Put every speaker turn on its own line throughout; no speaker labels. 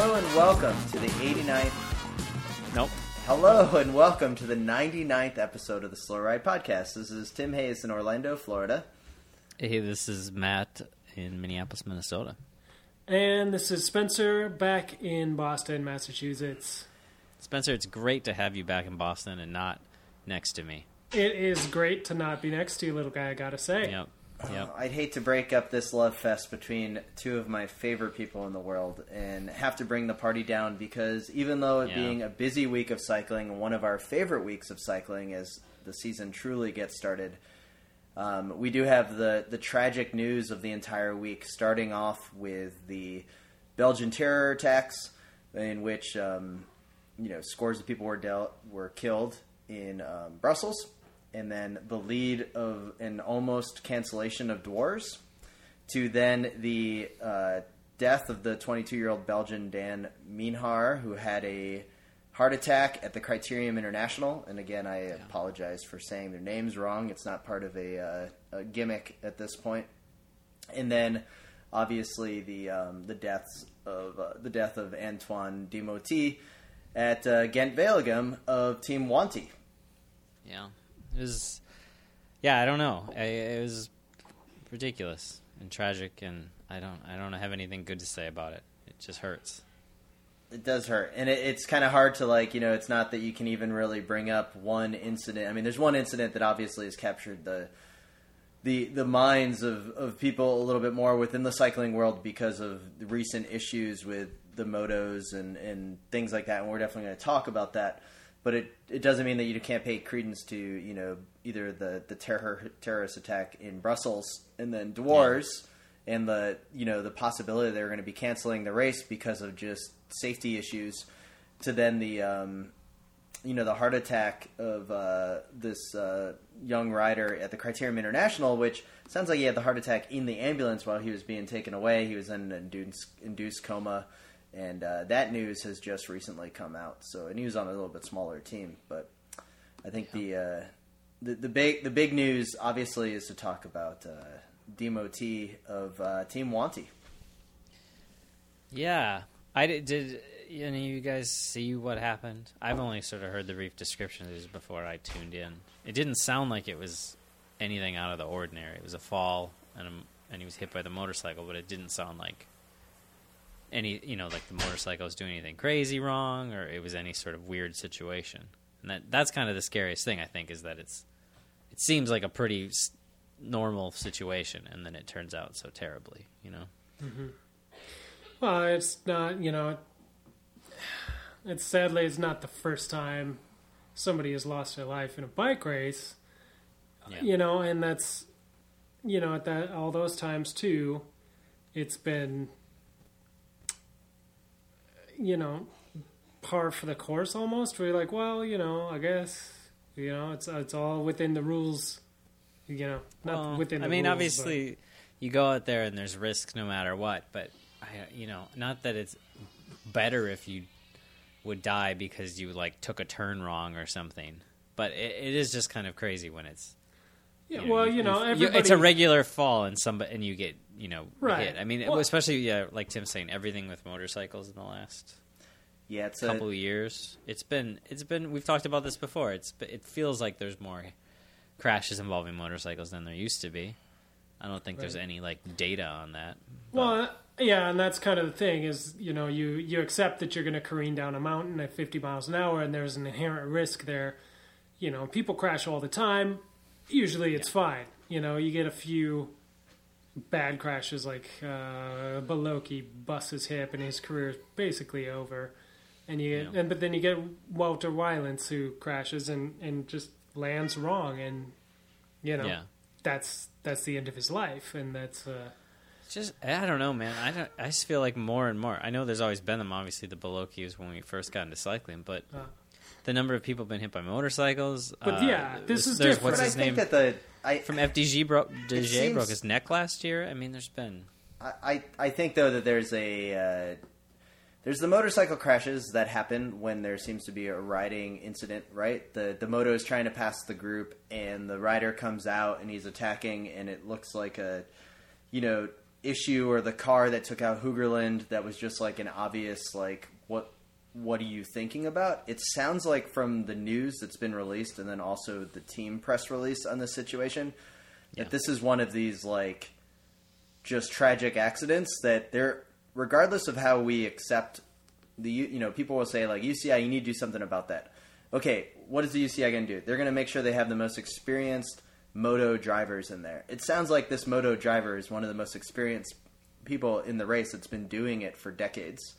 Hello and welcome to the 89th.
Nope.
Hello and welcome to the 99th episode of the Slow Ride Podcast. This is Tim Hayes in Orlando, Florida.
Hey, this is Matt in Minneapolis, Minnesota.
And this is Spencer back in Boston, Massachusetts.
Spencer, it's great to have you back in Boston and not next to me.
It is great to not be next to you, little guy, I gotta say.
Yep. Yep.
I'd hate to break up this love fest between two of my favorite people in the world and have to bring the party down because even though it
Yeah.
being a busy week of cycling, one of our favorite weeks of cycling as the season truly gets started, um, we do have the, the tragic news of the entire week, starting off with the Belgian terror attacks, in which um, you know scores of people were dealt were killed in um, Brussels, and then the lead of an almost cancellation of Dwars, to then the uh, death of the 22 year old Belgian Daan Myngheer, who had a heart attack at the Criterium International. And again, I apologize for saying their names wrong. It's not part of a, uh, a gimmick at this point. And then, obviously, the um, the deaths of uh, the death of Antoine Demoitie at uh, Ghent Wevelgem of Team Wanty.
Yeah. It was. Yeah, I don't know. I, it was ridiculous and tragic, and I don't. I don't have anything good to say about it. It just hurts.
It does hurt, and it, it's kind of hard to like. You know, it's not that you can even really bring up one incident. I mean, there's one incident that obviously has captured the the the minds of, of people a little bit more within the cycling world because of the recent issues with the motos and, and things like that. And we're definitely going to talk about that. But it, it doesn't mean that you can't pay credence to you know either the the terror terrorist attack in Brussels and then Dwars and the you know the possibility they're going to be canceling the race because of just safety issues to then the um, you know the heart attack of uh, this uh, young rider at the Criterium International, which sounds like he had the heart attack in the ambulance while he was being taken away. He was in an induced, induced coma, and uh, that news has just recently come out. So, and he was on a little bit smaller team, but I think the, uh, the the big the big news obviously is to talk about uh, Demoitie of uh, Team Wanty.
Yeah, I did. Did any of you guys see what happened? I've only sort of heard the brief description of this before I tuned in. It didn't sound like it was anything out of the ordinary. It was a fall, and a, and he was hit by the motorcycle, but it didn't sound like any you know like the motorcycle was doing anything crazy wrong, or it was any sort of weird situation. And that that's kind of the scariest thing I think is that it's it seems like a pretty s- normal situation, and then it turns out so terribly. You know. Mm-hmm.
Well, it's not, you know, it's sadly it's not the first time somebody has lost their life in a bike race.
Yeah.
You know, and that's, you know, at that all those times too, it's been, you know, par for the course almost. Where you're like, well, you know, I guess, you know, it's it's all within the rules. You know, not
Well,
within. The
I mean,
rules,
obviously, you go out there and there's risk no matter what. But I, you know, not that it's better if you would die because you like took a turn wrong or something. But it, it is just kind of crazy when it's.
But- yeah,
you know,
well,
you-
you know, everybody.
it's a regular fall and somebody and you get you know
Right.
hit. I mean,
Well-
especially yeah, like Tim's saying, everything with motorcycles in the last
Yeah, it's a,
couple of years. It's been it's been we've talked about this before. It's it feels like there's more crashes involving motorcycles than there used to be. I don't think there's any like data on that. but-
Well, yeah, and that's kind of the thing is, you know, you you accept that you're going to careen down a mountain at 50 miles an hour, and there's an inherent risk there. You know, people crash all the time. Usually, it's fine. You know, you get a few bad crashes, like uh, Beloki busts his hip, and his career is basically over. And you get,
Yeah.
and but then you get Wouter Weylandt who crashes and and just lands wrong, and you know,
yeah,
that's that's the end of his life, and that's uh,
Just I don't know, man. I don't. I just feel like more and more. I know there's always been them. Obviously, the Belokis when we first got into cycling, but
Uh.
The number of people been hit by motorcycles.
But
uh,
yeah, this is
there's
different.
what's
but I
his
think
name
that the I
from FDJ broke. DG
seems-
broke his neck last year. I mean, there's been
I, I I think though that there's a uh, there's the motorcycle crashes that happen when there seems to be a riding incident, right? The the moto is trying to pass the group, and the rider comes out and he's attacking, and it looks like a you know issue or the car that took out Hoogerland that was just like an obvious like what what are you thinking about? It sounds like from the news that's been released, and then also the team press release on this situation,
Yeah.
that this is one of these like just tragic accidents that they're regardless of how we accept the you know people will say like UCI you need to do something about that. Okay, what is the UCI going to do? They're going to make sure they have the most experienced moto drivers in there. It sounds like this moto driver is one of the most experienced people in the race that's been doing it for decades.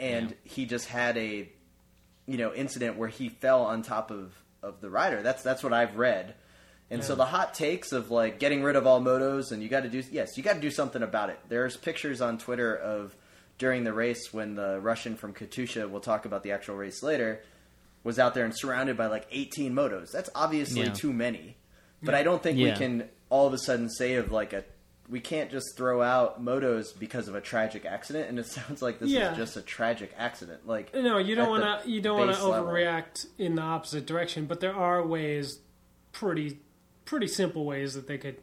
And
Yeah.
he just had a you know incident where he fell on top of of the rider. That's that's what I've read. And so the hot takes of like getting rid of all motos and you got to do yes, you got to do something about it. There's pictures on Twitter of during the race when the Russian from Katusha, we'll talk about the actual race later, was out there and surrounded by like 18 motos. That's obviously
Yeah.
too many. But I don't think we can all of a sudden say of like a we can't just throw out motos because of a tragic accident and it sounds like this
Yeah.
is just a tragic accident. Like
no, you don't want to you don't want to
base level.
overreact in the opposite direction, but there are ways, pretty pretty simple ways that they could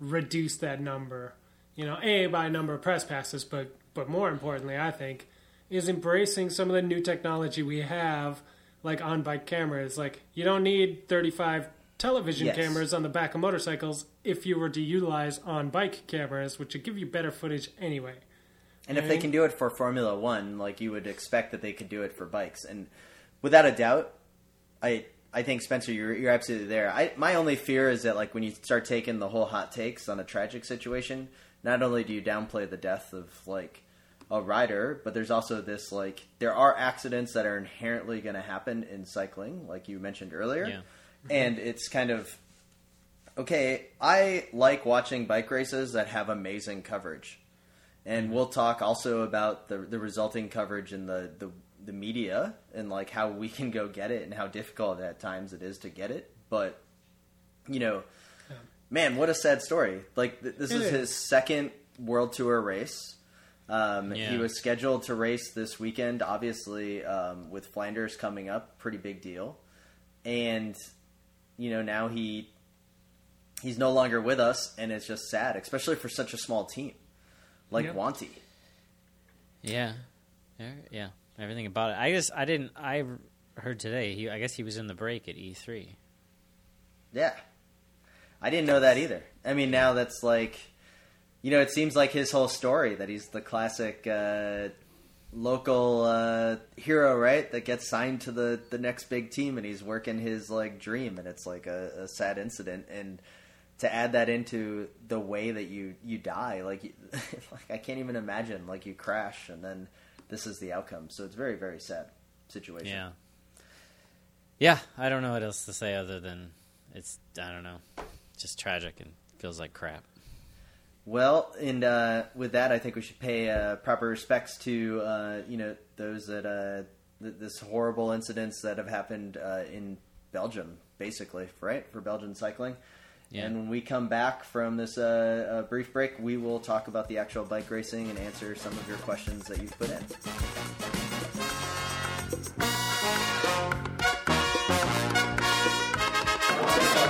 reduce that number. You know, a by number of press passes, but but more importantly, I think, is embracing some of the new technology we have, like on bike cameras. Like you don't need thirty five television
Yes.
cameras on the back of motorcycles if you were to utilize on bike cameras, which would give you better footage anyway.
And if they can do it for Formula One, like you would expect that they could do it for bikes, and without a doubt, I I think Spencer, you're you're absolutely there. I my only fear is that like when you start taking the whole hot takes on a tragic situation, not only do you downplay the death of like a rider, but there's also this like there are accidents that are inherently going to happen in cycling, like you mentioned earlier,
Yeah.
And it's kind of okay. I like watching bike races that have amazing coverage and we'll talk also about the the resulting coverage in the, the the media and like how we can go get it and how difficult at times it is to get it. But you know, man, what a sad story! Like th- this is,
is.
his second World Tour race. Um,
Yeah.
He was scheduled to race this weekend, obviously um, with Flanders coming up, pretty big deal. And you know now he he's no longer with us, and it's just sad, especially for such a small team like
Yep.
Wanty.
yeah, yeah. Everything about it. I guess I didn't. I heard today. He. I guess he was in the break at E three.
Yeah. I didn't know that either. I mean, now that's like, you know, it seems like his whole story that he's the classic uh, local uh, hero, right? That gets signed to the, the next big team and he's working his like dream, and it's like a, a sad incident. And to add that into the way that you you die, like, like I can't even imagine like you crash and then this is the outcome. So it's very very sad situation.
Yeah. Yeah, I don't know what else to say other than it's. I don't know, just tragic and feels like crap.
Well, and uh, with that, I think we should pay uh, proper respects to uh, you know those that uh, th- this horrible incidents that have happened uh, in Belgium, basically, right for Belgian cycling.
Yeah.
And when we come back from this uh, uh, brief break, we will talk about the actual bike racing and answer some of your questions that you've put in.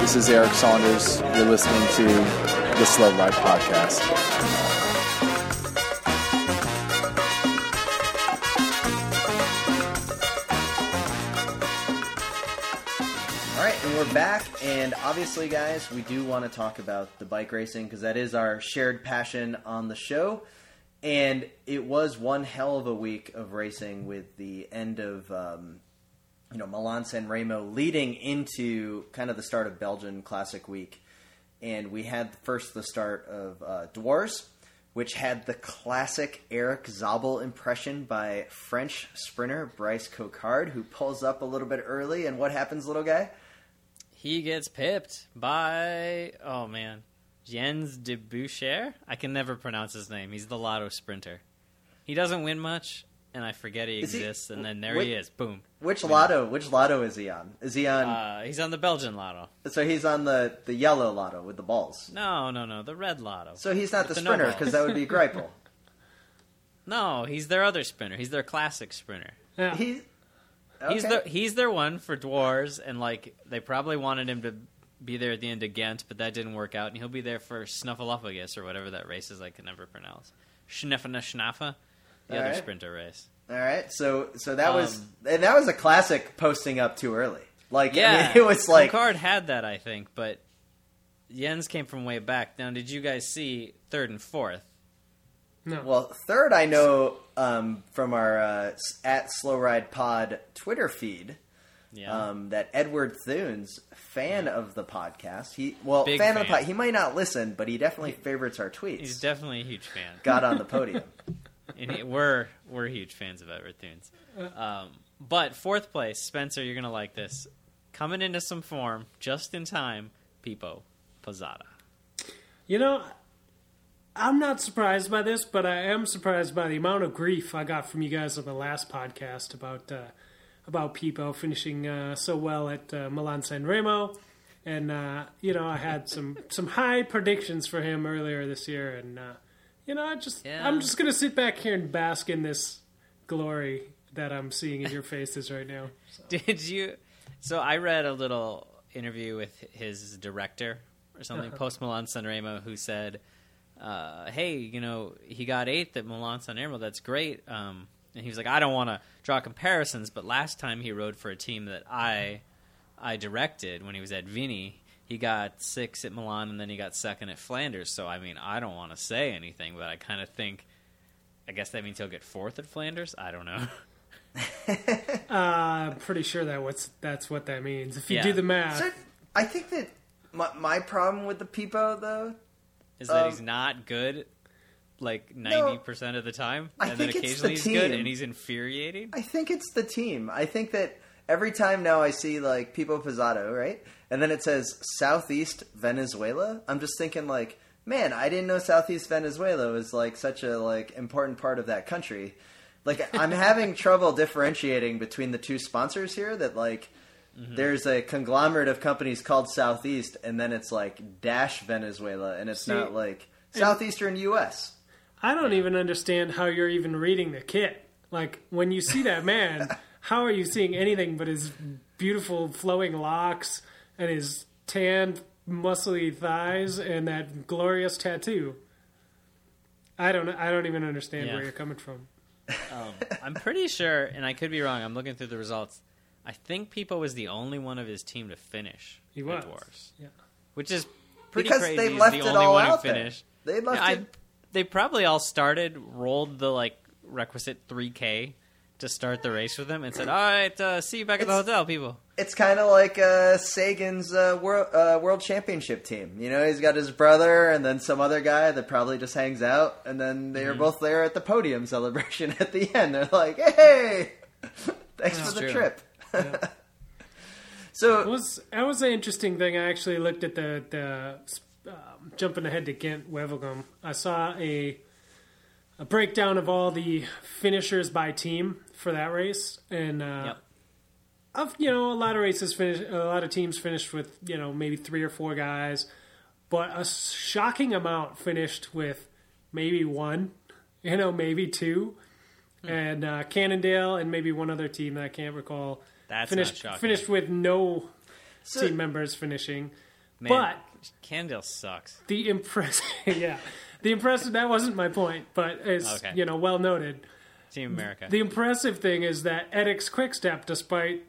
This is Eric Saunders. You're listening to the Slow Ride Podcast.
All right, and we're back, and obviously, guys, we do want to talk about the bike racing because that is our shared passion on the show. And it was one hell of a week of racing with the end of, um, you know, Milan San Remo leading into kind of the start of Belgian Classic Week. And we had first the start of uh, Dwars, which had the classic Erik Zabel impression by French sprinter Bryan Coquard, who pulls up a little bit early. And what happens, little guy?
He gets pipped by. Oh man, Jens Debusschere. I can never pronounce his name. He's the lotto sprinter. He doesn't win much, and I forget he
Is he-
exists. and then there
wait-
he is. Boom.
Which lotto? Which lotto is he on? Is he on?
Uh, he's on the Belgian lotto.
so he's on the the yellow lotto with the balls.
No, no, no, the red lotto.
So he's not the
With the
sprinter
balls.
because that would be Greipel.
no, he's their other sprinter. He's their classic sprinter.
Yeah.
He's
okay.
the he's their one for dwarves, and like they probably wanted him to be there at the end of Ghent, but that didn't work out, and he'll be there for Snuffleupagus or whatever that race is I can never pronounce. Schniffena Schnaffa, the
All
other
right.
sprinter race.
All right, so so that was
Um,
and that was a classic posting up too early. Like
Yeah,
I mean, it was like
Card had that, I think, but Jens came from way back. Now, did you guys see third and fourth?
no.
well third I know um, from our uh, at Slow Ride Pod Twitter feed
Yeah,
um, that Edward Theuns, fan of the podcast, he well
Big
fan, of the
fan.
pod, he might not listen, but he definitely favorites our tweets.
he's definitely a huge fan.
Got on the podium.
And we're we're huge fans of Edward Theuns. Um, but fourth place, Spencer, you're gonna like this. Coming into some form, just in time, Pippo Pozzato.
You know, I'm not surprised by this, but I am surprised by the amount of grief I got from you guys on the last podcast about uh, about Pipo finishing uh, so well at uh, Milan San Remo, and uh, you know I had some some high predictions for him earlier this year, and uh, you know I just
Yeah.
I'm just gonna sit back here and bask in this glory that I'm seeing in your faces right now.
Did you? So I read a little interview with his director or something,
Uh-huh.
post Milan Sanremo, who said, uh, "Hey, you know, he got eighth at Milan Sanremo. That's great." Um, and he was like, "I don't want to draw comparisons, but last time he rode for a team that I I directed when he was at Vini." He got six at Milan, and then he got second at Flanders. So, I mean, I don't want to say anything, but I kind of think, I guess that means he'll get fourth at Flanders. I don't know.
Uh, I'm pretty sure that what's that's what that means. If you
Yeah.
do the math,
So, I think that my, my problem with the Pippo though
is that
Um,
he's not good like 90% of the time
I
and then
think it's
occasionally
the
he's good and he's infuriating
I think it's the team. I think that every time now I see like Pippo Pozzato, right? And then it says Southeast Venezuela. I'm just thinking like, man, I didn't know Southeast Venezuela was like such a like important part of that country. Like I'm having trouble differentiating between the two sponsors here that like
Mm-hmm.
there's a conglomerate of companies called Southeast and then it's like dash Venezuela and it's
See,
not like Southeastern US.
I don't even understand how you're even reading the kit. Like when you see that man, how are you seeing anything but his beautiful flowing locks and his tanned, muscly thighs and that glorious tattoo? I don't. I don't even understand
Yeah.
where you're coming from.
um, i'm pretty sure and i could be wrong i'm looking through the results i think Pippo was the only one of his team to finish
He
at
was.
dwarfs
Yeah.
which is pretty
Because
crazy
they
he's
left
the
it
only
all
one who
out there.
finished
They left
Yeah, I-
it
they probably all started rolled the like requisite 3k to start the race with him and said all right uh, see you back at the hotel people
It's kind of like uh, Sagan's uh, world, uh, world championship team. You know, he's got his brother and then some other guy that probably just hangs out, and then they are
Mm-hmm.
both there at the podium celebration at the end. They're like, "Hey, thanks
That's
for the
true.
trip."
It
so,
was that was an interesting thing. I actually looked at the the um, jumping ahead to Ghent Wevelgem. I saw a a breakdown of all the finishers by team for that race, and uh,
Yep.
of you know a lot of races finish, a lot of teams finished with you know maybe three or four guys, but a shocking amount finished with maybe one, you know maybe two,
Hmm.
and uh, Cannondale and maybe one other team that I can't recall
that's
finished
not
finished with no
so
team members finishing.
Man,
But
Cannondale sucks.
the impress, yeah, the impressive. That wasn't my point, but it's
Okay.
you know well noted.
Team America.
The impressive thing is that Etixx Quickstep, despite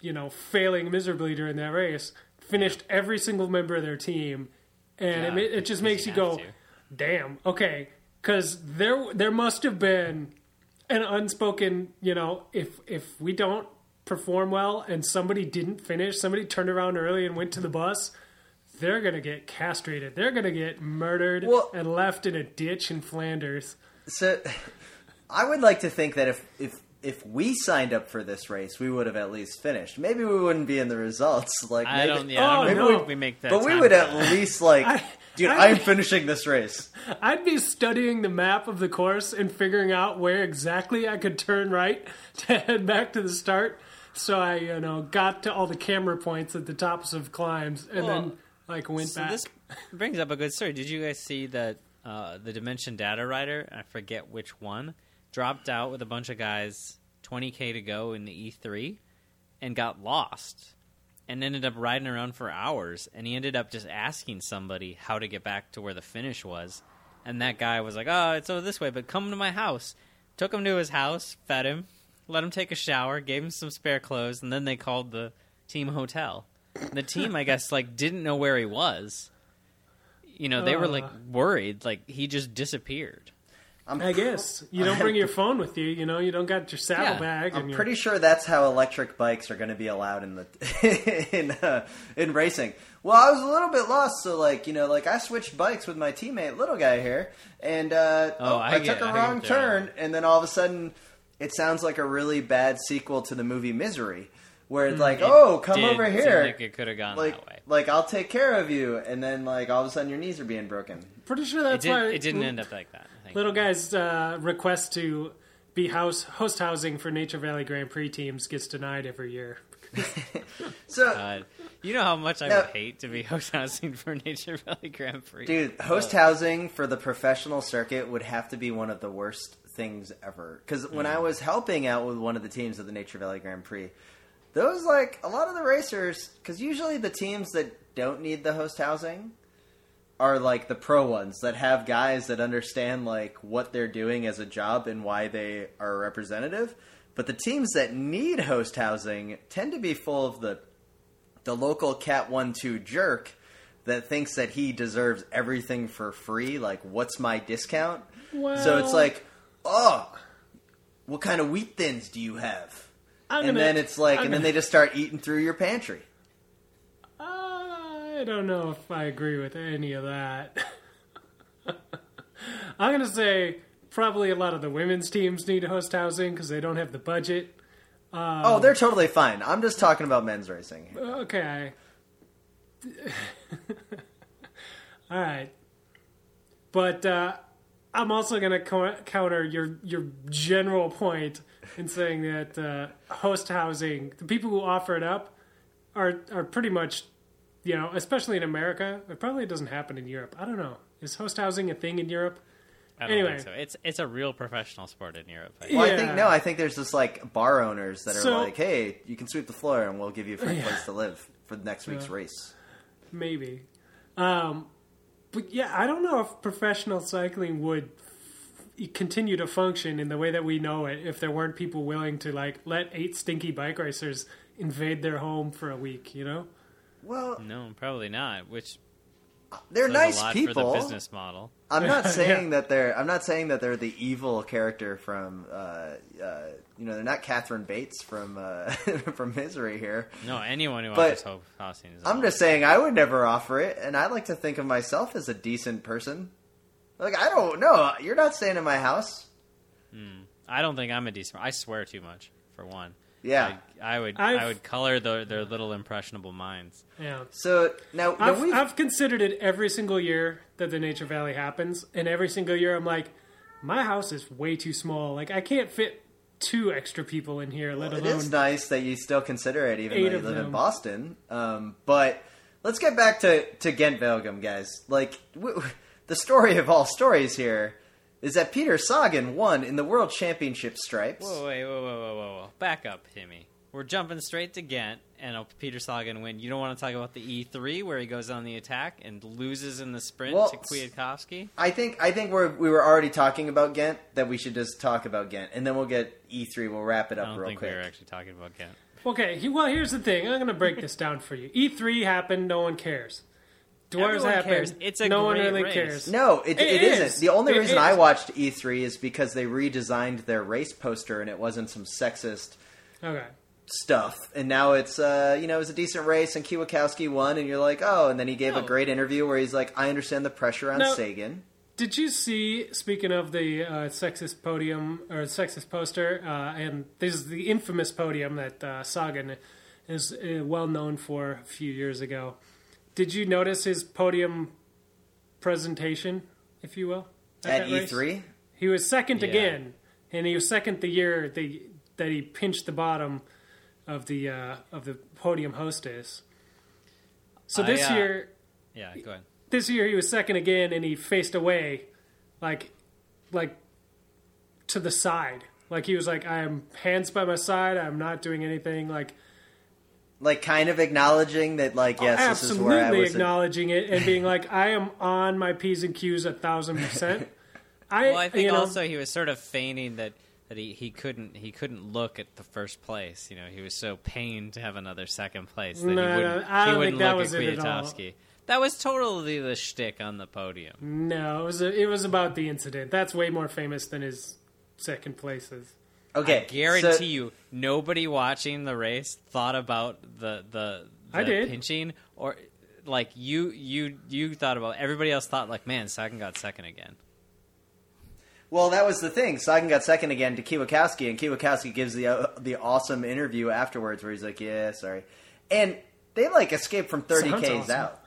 you know failing miserably during that race, finished every single member of their team, and
Yeah,
it, it just makes
you
you go,
to.
"Damn, okay." Because there there must have been an unspoken, you know, if if we don't perform well and somebody didn't finish, somebody turned around early and went to the bus. They're gonna get castrated. They're gonna get murdered
Well-
and left in a ditch in Flanders.
so I would like to think that if if if we signed up for this race, we would have at least finished. Maybe we wouldn't be in the results. Like,
I
maybe,
don't. Yeah, I
Oh,
don't
no.
know if we make that.
but we would at
that.
least like
I,
dude, I'm finishing this race.
I'd be studying the map of the course and figuring out where exactly I could turn right to head back to the start. So I, you know, got to all the camera points at the tops of climbs and
Well,
then like went
So
back.
this brings up a good story. Did you guys see that uh, the Dimension Data Writer, I forget which one, dropped out with a bunch of guys, 20k to go in the E3, and got lost, and ended up riding around for hours. And he ended up just asking somebody how to get back to where the finish was, and that guy was like, "Oh, it's over this way, but come to my house." Took him to his house, fed him, let him take a shower, gave him some spare clothes, and then they called the team hotel. The team, I guess, like didn't know where he was. You know, they were like
Uh.
worried, like he just disappeared.
I'm
I guess you don't bring your phone with you. You know, you don't got your saddle
Yeah.
I'm
your-
pretty sure that's how electric bikes are going to be allowed in the in uh, in racing. Well, I was a little bit lost, so like you know, like I switched bikes with my teammate, little guy here, and uh,
Oh, I
I,
get-
took a
I
wrong turn, and then all of a sudden, it sounds like a really bad sequel to the movie Misery, where it's like, oh, come over here,
like it could have gone
like
that way.
like I'll take care of you, and then like all of a sudden your knees are being broken.
pretty sure
It,
that's
did,
why
it didn't end up like that. I think.
Little guy's uh, request to be house host housing for Nature Valley Grand Prix teams gets denied every year.
So.
Uh, you know how much I
No.
would hate to be host housing for Nature Valley Grand Prix.
Dude, host housing for the professional circuit would have to be one of the worst things ever. Because when I was helping out with one of the teams of the Nature Valley Grand Prix, those like a lot of the racers, because usually the teams that don't need the host housing are like the pro ones that have guys that understand like what they're doing as a job and why they are a representative. But the teams that need host housing tend to be full of the the local cat one two jerk that thinks that he deserves everything for free. Like, what's my discount? so it's like, oh, what kind of wheat thins do you have?
I'm
and
gonna-
then it's like,
I'm
and then
gonna-
they just start eating through your pantry.
I don't know if I agree with any of that. I'm gonna say probably a lot of the women's teams need host housing because they don't have the budget.
oh, they're totally fine. I'm just talking about men's racing.
Okay. All right. But uh, I'm also going to co- counter your your general point in saying that uh, host housing, the people who offer it up, are are pretty much, you know, especially in America. It probably doesn't happen in Europe. I don't know. Is host housing a thing in Europe?
I don't
anyway.
think so. It's it's a real professional sport in Europe. I
Well, I think no. I think there's just like bar owners that are
So-
like, "Hey, you can sweep the floor, and we'll give you a free place to live for next week's
Yeah.
race."
Maybe. Um, but yeah, I don't know if professional cycling would f- continue to function in the way that we know it if there weren't people willing to like let eight stinky bike racers invade their home for a week. You know?
Well,
No, probably not. Which
they're nice
a lot
people.
for the business model.
I'm not
Yeah.
saying that they're. I'm not saying that they're the evil character from. Uh, uh, you know, they're not Catherine Bates from uh, from Misery here.
No, anyone who
But
watches Hope Housing is.
I'm just saying I would never offer it, and I like to think of myself as a decent person. Like I don't know, you're not staying in my house.
I don't think I'm a decent. I swear too much for one.
Yeah.
I, I would.
I've-
I would color the, their little impressionable minds.
Yeah.
So now, now
I've, I've considered it every single year that the Nature Valley happens, and every single year I'm like, my house is way too small. Like I can't fit two extra people in here, let
it
alone
is nice that you still consider it, even though you
of
live in. Boston. Um, but let's get back to to Ghent Belgium, guys. Like w- w- the story of all stories here is that Peter Sagan won in the World Championship stripes.
Whoa, wait, whoa, whoa, whoa, whoa, whoa! Back up, Timmy. We're jumping straight to Ghent, and uh, Peter Sagan win. You don't want to talk about the E3 where he goes on the attack and loses in the sprint
Well,
to Kwiatkowski?
I think I think we're we were already talking about Ghent. That we should just talk about Ghent, and then we'll get E3. We'll wrap it
I
up
don't
real
think
quick.
we were actually talking about Ghent.
Okay, well, here's the thing. I'm going to break this down for you. E3 happened, no one cares. Dwarves
Everyone
happened,
cares. It's a
no one
great
really
race.
cares.
No, it,
It
it
is.
isn't. The only
It
reason
is.
I watched E3 is because they redesigned their race poster and it wasn't some sexist
Okay.
stuff. And now it's uh, you know, it was a decent race and Kwiatkowski won and you're like, "Oh." And then he gave a
No.
great interview where he's like, "I understand the pressure on
No.
Sagan."
Did you see, speaking of the uh, sexist podium or sexist poster, uh, and this is the infamous podium that uh, Sagan is uh, well known for a few years ago. Did you notice his podium presentation, if you will,
At
that race.
E3,
He was second
Yeah.
again, and he was second the year they, that he pinched the bottom of the uh, of the podium hostess. So
I,
this
uh,
year,
Yeah, go ahead.
this year he was second again, and he faced away, like, like to the side. Like he was like, I am hands by my side. I'm not doing anything. Like
like kind of acknowledging that, like, yes, this is where I
absolutely
was.
acknowledging it and being like, I am on my p's and q's a thousand percent. I,
Well, I think
you know,
also he was sort of feigning that, that he, he couldn't he couldn't look at the first place. You know, he was so pained to have another second place that
No,
he wouldn't,
I
he
don't
wouldn't
think that
look
was
at
it.
Kwiatkowski. That was totally the shtick on the podium.
no, it was a, it was about the incident. That's way more famous than his second places.
Okay,
Guarantee
so-
you, nobody watching the race thought about the the, the
I did.
pinching or like you you you thought about. Everybody else thought like, man, Sagan got second again.
Well, that was the thing. Sagan got second again to Kwiatkowski, and Kwiatkowski gives the uh, the awesome interview afterwards where he's like, "Yeah, sorry," and they like escaped from thirty
Sounds
k's
awesome.
out.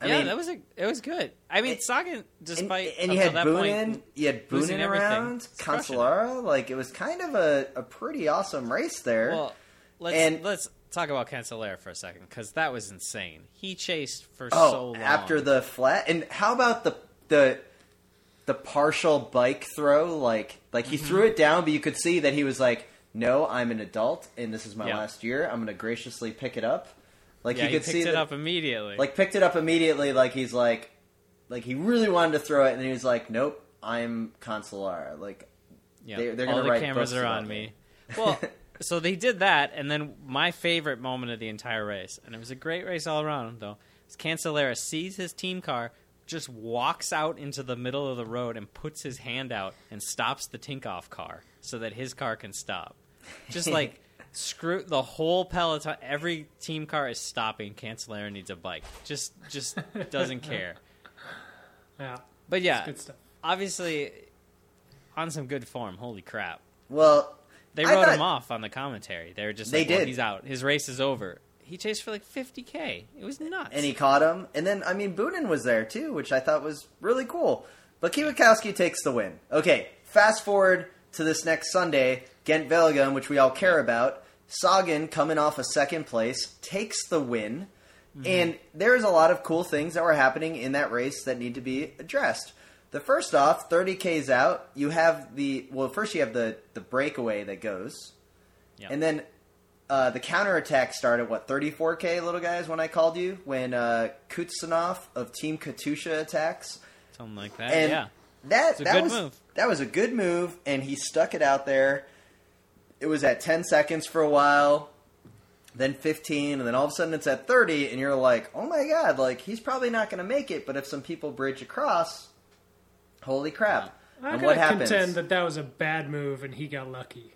I
yeah,
mean,
that was a it was good. I mean,
And-
Sagan, despite
and you had Boonen,
point,
you had Boonen
everything,
around,
was crushing it.
Cancellara. Like it was kind of a, a pretty awesome race there.
Well, let's
And-
let's talk about Cancellara for a second because that was insane. He chased for
oh,
so long
after the flat, and how about the the the partial bike throw? Like like he
Mm-hmm.
threw it down, but you could see that he was like, "No, I'm an adult, and this is my
Yeah.
last year. I'm going to graciously pick it up." Like
yeah,
you
he
could
picked
see
it
that,
up immediately.
like picked it up immediately. Like he's like, like he really wanted to throw it, and then he was like, "Nope, I'm Cancellara." Like
yeah,
they- they're
all
gonna
the cameras are on
me.
me. Well, so they did that, and then my favorite moment of the entire race, and it was a great race all around, though. Is Cancellara sees his team car, just walks out into the middle of the road and puts his hand out and stops the Tinkoff car so that his car can stop. Just like screw the whole peloton. Every team car is stopping. Cancellara needs a bike. Just just doesn't care.
Yeah,
But yeah,
good stuff.
obviously on some good form. Holy crap.
well,
They wrote
thought-
him off on the commentary. They were just
They
like, well,
did.
he's out. His race is over. He chased for like 50k. It was nuts.
and he caught him. And then, I mean, Boonen was there too, which I thought was really cool. But Kwiatkowski takes the win. Okay, fast forward to this next Sunday, Gent Wevelgem, which we all care about. Sagan, coming off a second place, takes the win. And there's a lot of cool things that were happening in that race that need to be addressed. The first off, 30Ks out, you have the, well, first you have the, the breakaway that goes.
Yep.
And then uh, the counterattack started, what, 34K, little guys, when I called you? When uh, Kuznetsov of Team Katusha attacks.
something like that.
And
yeah,
that, that
good
was,
move.
That was a good move, and he stuck it out there. It was at 10 seconds for a while, then 15, and then all of a sudden it's at 30, and you're like, oh my god, like, he's probably not going to make it, but if some people bridge across, holy crap.
I'm
and what happens?
contend that that was a bad move and he got lucky.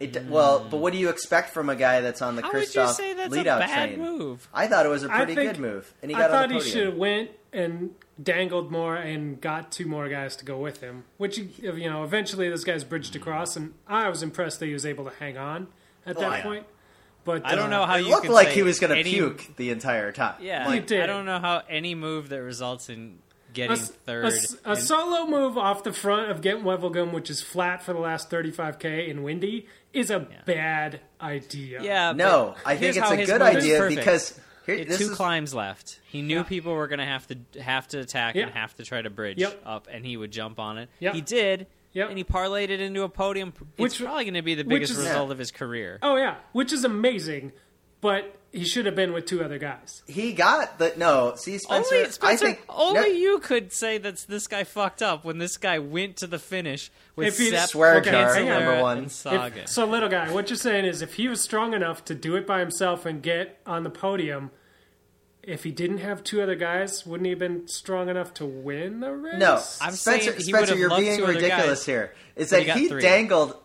It, well, but what do you expect from a guy that's on the
how would you say that's
lead
a
out
bad
train?
move?
I thought it was a pretty
think-
good move, and he
I
got
thought
on the
he should have went and dangled more and got two more guys to go with him. Which you know, eventually those guys bridged across, and I was impressed that he was able to hang on at that
Oh, yeah.
point. But
I don't
uh,
know how
It
you
looked
can
like
say
he was going to
any-
puke the entire time.
Yeah,
He
like,
did.
I don't know how any move that results in
a,
getting
s-
third.
a s- a
and-
solo move off the front of Gent Wevelgem, which is flat for the last 35k and windy, is a bad idea.
yeah,
No, I think it's a good idea because here,
He
this
two
is,
climbs left. He knew
Yeah.
people were going to have to have to attack
Yeah.
and have to try to bridge
Yep.
up, and he would jump on it.
Yep.
He did,
Yep.
and he parlayed it into a podium. It's
Which-
probably going to be the biggest
is-
result
Yeah.
of his career.
Oh yeah, which is amazing, but he should have been with two other guys.
he got the no. See, Spencer,
only Spencer,
I think
only
no,
you could say that this guy fucked up when this guy went to the finish with
If he-
Sepp,
Swear
Okay,
jar
on.
number one.
and
If- so little guy, what you're saying is if he was strong enough to do it by himself and get on the podium, if he didn't have two other guys, wouldn't he have been strong enough to win the race?
No,
I'm
Spencer,
saying he
Spencer, you're being ridiculous
guys,
here. Is
but
that
he
he dangled?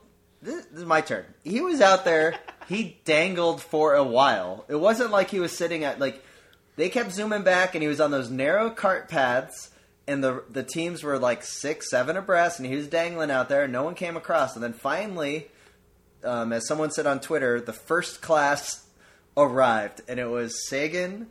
This, this is my turn. He was out there. he dangled for a while. It wasn't like he was sitting at like. They kept zooming back, and he was on those narrow cart paths, and the the teams were like six, seven abreast, and he was dangling out there. and No one came across, and then finally, um, as someone said on Twitter, the first class arrived, and it was Sagan,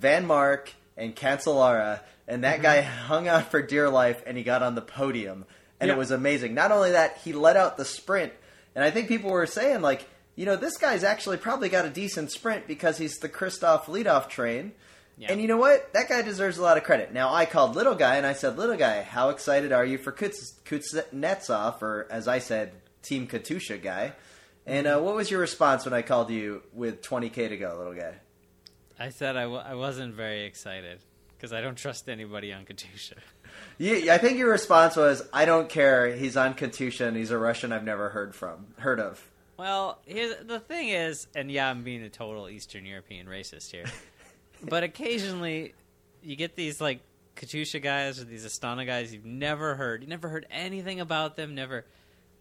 Vanmarcke and Cancellara, and that guy hung on for dear life, and he got on the podium, and
Yeah.
it was amazing. Not only that, he let out the sprint, and I think people were saying like, you know, this guy's actually probably got a decent sprint because he's the Kristoff leadoff train.
Yeah.
And you know what? That guy deserves a lot of credit. Now, I called little guy and I said, little guy, how excited are you for Kuts- Kuznetsov, or as I said, Team Katusha guy? And uh, what was your response when I called you with 20k to go, little guy?
I said I, w- I wasn't very excited because I don't trust anybody on Katusha.
Yeah, I think your response was, "I don't care. He's on Katusha, and he's a Russian I've never heard from, heard of."
Well, here's, the thing is, and yeah, I'm being a total Eastern European racist here, but occasionally you get these like Katusha guys or these Astana guys you've never heard. You never heard anything about them. Never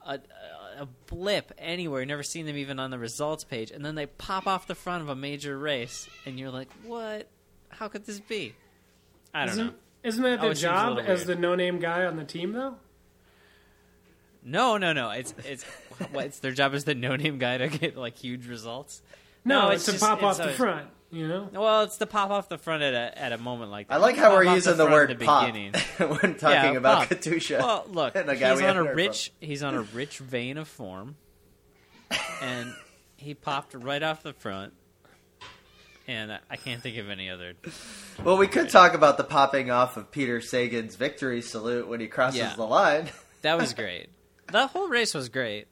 a, a, a blip anywhere. you Never seen them even on the results page, and then they pop off the front of a major race, and you're like, "What? How could this be?" I don't
Isn't,
know.
Isn't that their
seems a
job
little
as
weird.
the no-name guy on the team, though?
No, no, no. It's it's what, it's their job as the no-name guy to get like huge results.
No,
it's
it's to
just-
pop
it's
off the
always-
front. You know,
Well, it's to pop off the front at a at a moment like that.
I like how
pop
we're
off
using the,
front
word
at the
"pop"
beginning.
when talking
Yeah,
about
pop.
Katusha.
Well, look,
and a
he's
we
on
haven't
a
heard
rich he's on a rich vein of form, and he popped right off the front. And I- I can't think of any other.
Well, we could talk about the popping off of Peter Sagan's victory salute when he crosses
Yeah.
the line.
That was great. that whole race was great.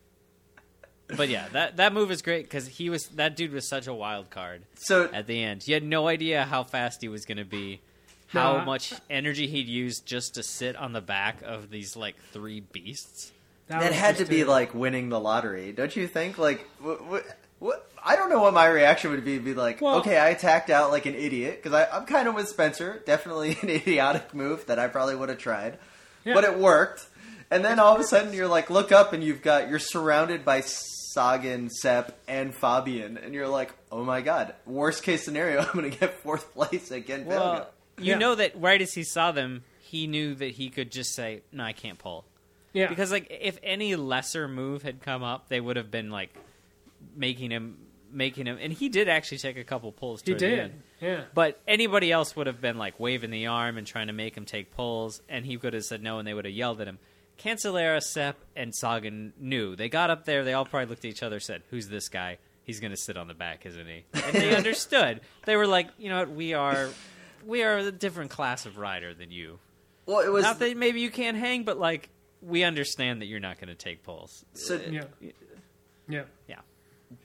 But yeah, that that move is great because he was that dude was such a wild card.
So
at the end. You had no idea how fast he was going to be, how
No, I-
much energy he'd use just to sit on the back of these like three beasts.
that
was
had to be like winning the lottery, don't you think? Like, what? what, what I don't know what my reaction would be. Be like,
Well-
okay, I attacked out like an idiot because I'm kind of with Spencer. Definitely an idiotic move that I probably would have tried,
Yeah.
but it worked. And then all of a sudden, you're like, look up, and you've got you're surrounded by Sagan, Sepp, and Fabian, and you're like, oh my god, worst case scenario, I'm going to get fourth place again.
Well, you
Yeah.
know that right as he saw them, he knew that he could just say, "No, I can't pull."
yeah,
Because like if any lesser move had come up, they would have been like making him making him and he did actually take a couple pulls
he did.
end.
Yeah,
But anybody else would have been like waving the arm and trying to make him take pulls, and he could have said no, and they would have yelled at him. Cancellara, Sepp, and Sagan knew. They got up there. They all probably looked at each other, said, "Who's this guy? He's going to sit on the back, isn't he?" And they understood. They were like, "You know what? We are, we are a different class of rider than you.
well, it was
Not that maybe you can't hang, but like we understand that you're not going to take pulls."
so uh,
yeah, yeah.
Yeah.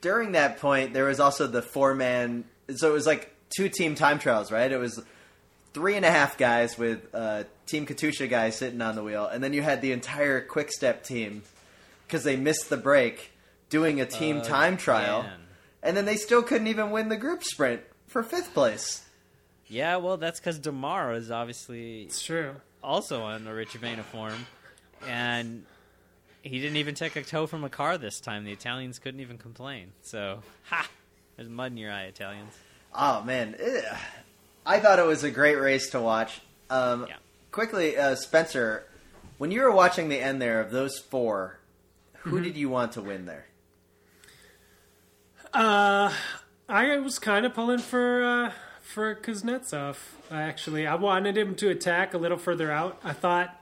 During that point, there was also the four man. So it was like two team time trials, right? It was three and a half guys with uh, Team Katusha guy sitting on the wheel, and then you had the entire Quick Step team because they missed the break doing a team time trial,
Again.
and then they still couldn't even win the group sprint for fifth place.
Yeah, well, that's because Démare is obviously
It's true.
also on a rich vein of form, and he didn't even take a tow from a car this time. The Italians couldn't even complain. So, ha! There's mud in your eye, Italians.
Oh man, I thought it was a great race to watch. Um,
Yeah.
Quickly, uh, Spencer, when you were watching the end there of those four, who did you want to win there?
Uh, I was kind of pulling for uh, for Kuznetsov. Actually, I wanted him to attack a little further out. I thought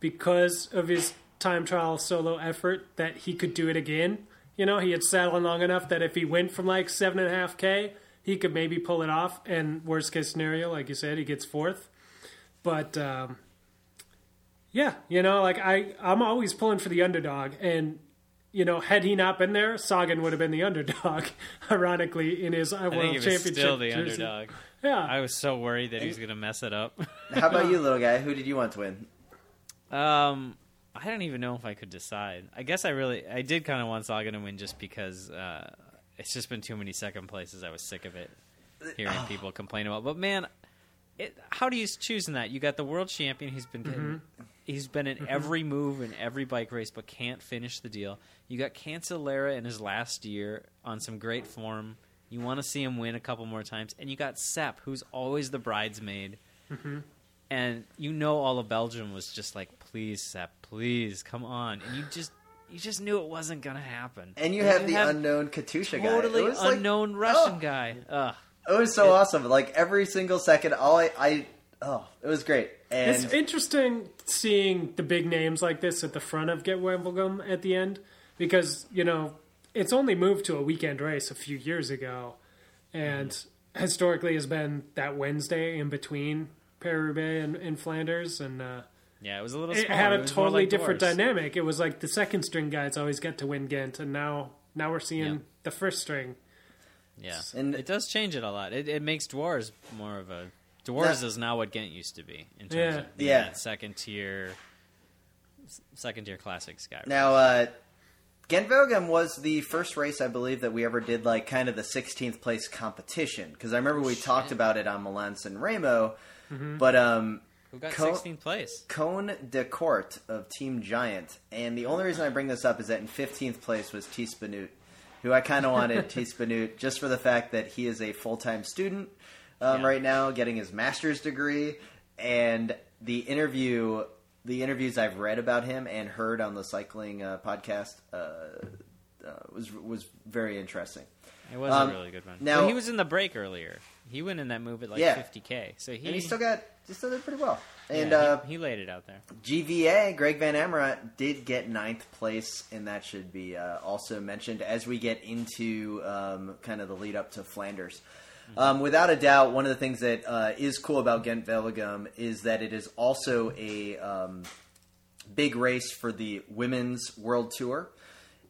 because of his time trial solo effort that he could do it again. You know, he had sat on long enough that if he went from like seven and a half k, he could maybe pull it off. And worst case scenario, like you said, he gets fourth. But um, yeah, you know, like I, I'm always pulling for the underdog, and you know, had he not been there, Sagan would have been the underdog. Ironically, in his uh,
I
World
think he was
Championship
still the
jersey.
underdog.
Yeah,
I was so worried that he was going to mess it up.
How about you, little guy? Who did you want to win?
um, I don't even know if I could decide. I guess I really, I did kind of want Saga to win just because uh, it's just been too many second places. I was sick of it hearing people complain about. But man, it, how do you choose in that? You got the world champion. He's been getting, mm-hmm. he's been in mm-hmm. every move in every bike race, but can't finish the deal. You got Cancellara in his last year on some great form. You want to see him win a couple more times, and you got Sepp, who's always the bridesmaid. Mm-hmm. And you know, all of Belgium was just like, "Please, Sepp, please, come on!" And you just, you just knew it wasn't gonna happen.
And you have the unknown Katusha guy.
totally
It was like-
unknown Russian
oh.
guy. Ugh.
It was so awesome. Like every single second, all I, I oh, it was great. And
It's interesting seeing the big names like this at the front of Gent Wevelgem at the end because, you know, it's only moved to a weekend race a few years ago and historically has been that Wednesday in between Paris-Roubaix and, and Flanders and uh,
Yeah, it was a little.
it
smaller.
had a
was more
totally
like
different
Dwars.
dynamic. It was like the second string guys always get to win Ghent and now now we're seeing
Yeah.
the first string.
Yeah,
And-
it does change it a lot. It, it makes Dwars more of a. Dwars
That-
is now what Ghent used to be in terms
Yeah.
of being
Yeah.
that second tier, second tier classic sky.
Now, uh, Gent was the first race I believe that we ever did like kind of the 16th place competition because I remember we talked about it on Milan San Remo, but um,
Who got
Co-
16th place?
Koen de Kort of Team Giant, and the only reason I bring this up is that in 15th place was Tiesj Benoot, who I kind of wanted Tiesj Benoot just for the fact that he is a full time student um,
Yeah.
right now, getting his master's degree, and the interview, the interviews I've read about him and heard on the cycling uh, podcast uh, uh, was was very interesting.
It was
Um,
a really good one.
now-
Well, he was in the break earlier. He went in that move at like
Yeah.
50k. So he
And he still got, he still did pretty well. And
yeah,
uh,
he, he laid it out there.
GVA, Greg Van Avermaet, did get ninth place, and that should be uh, also mentioned as we get into um, kind of the lead up to Flanders. Um, without a doubt, one of the things that uh, is cool about Gent Wevelgem is that it is also a um, big race for the women's world tour.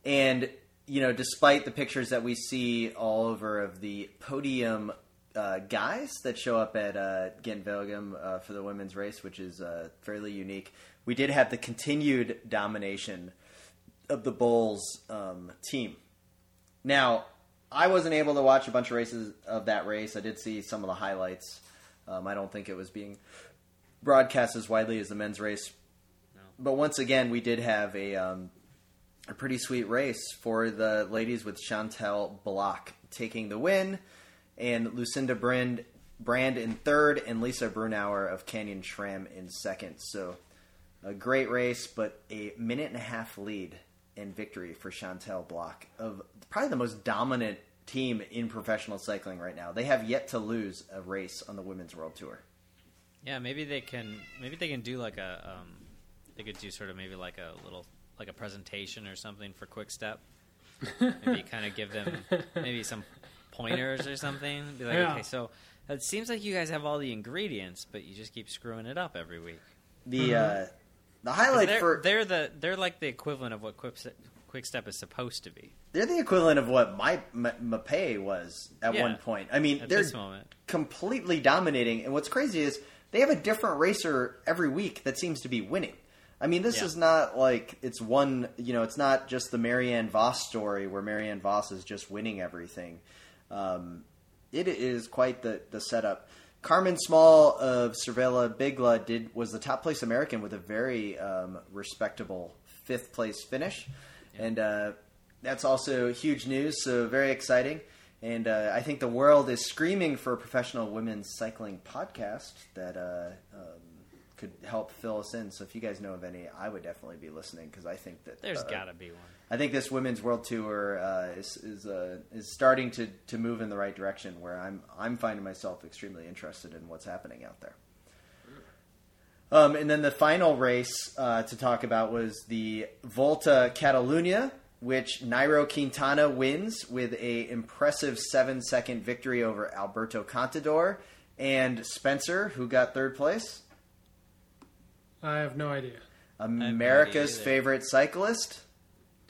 And, you know, despite the pictures that we see all over of the podium uh, guys that show up at uh, Gent Wevelgem uh, for the women's race, which is uh, fairly unique, we did have the continued domination of the Boels um, team. Now, I wasn't able to watch a bunch of races of that race. I did see some of the highlights. Um, I don't think it was being broadcast as widely as the men's race. But once again, we did have a um, a pretty sweet race for the ladies with Chantal Blaak taking the win, and Lucinda Brand Brand in third, and Lisa Brennauer of Canyon SRAM in second. So a great race, but a minute and a half lead in victory for Chantal Blaak of probably the most dominant team in professional cycling right now. They have yet to lose a race on the Women's World Tour.
Yeah, maybe they can. Maybe they can do like a. Um, they could do sort of maybe like a little like a presentation or something for Quick Step. maybe kind of give them maybe some pointers or something. Be like,
Yeah.
okay, so it seems like you guys have all the ingredients, but you just keep screwing it up every week.
The uh, the
'Cause
highlight
They're,
for
they're the they're like the equivalent of what Quick Step, Quick Step is supposed to be
They're the equivalent of what my Mapei was at
Yeah.
one point. I mean,
at
they're
this moment.
completely dominating. And what's crazy is they have a different racer every week that seems to be winning. I mean, this
Yeah.
is not like it's one. You know, it's not just the Marianne Vos story where Marianne Vos is just winning everything. Um, it is quite the the setup. Carmen Small of Cervélo Bigla did was the top place American with a very um, respectable fifth place finish, and uh, that's also huge news. So very exciting, and uh, I think the world is screaming for a professional women's cycling podcast that uh, um, could help fill us in. So if you guys know of any, I would definitely be listening because I think that
There's
uh,
gotta be one.
I think this women's world tour uh, is is uh, is starting to, to move in the right direction. Where I'm I'm finding myself extremely interested in what's happening out there. Um, and then the final race uh, to talk about was the Volta Catalunya, which Nairo Quintana wins with a impressive seven second victory over Alberto Contador and Spencer, who got third place.
I have no idea.
America's
either.
favorite cyclist.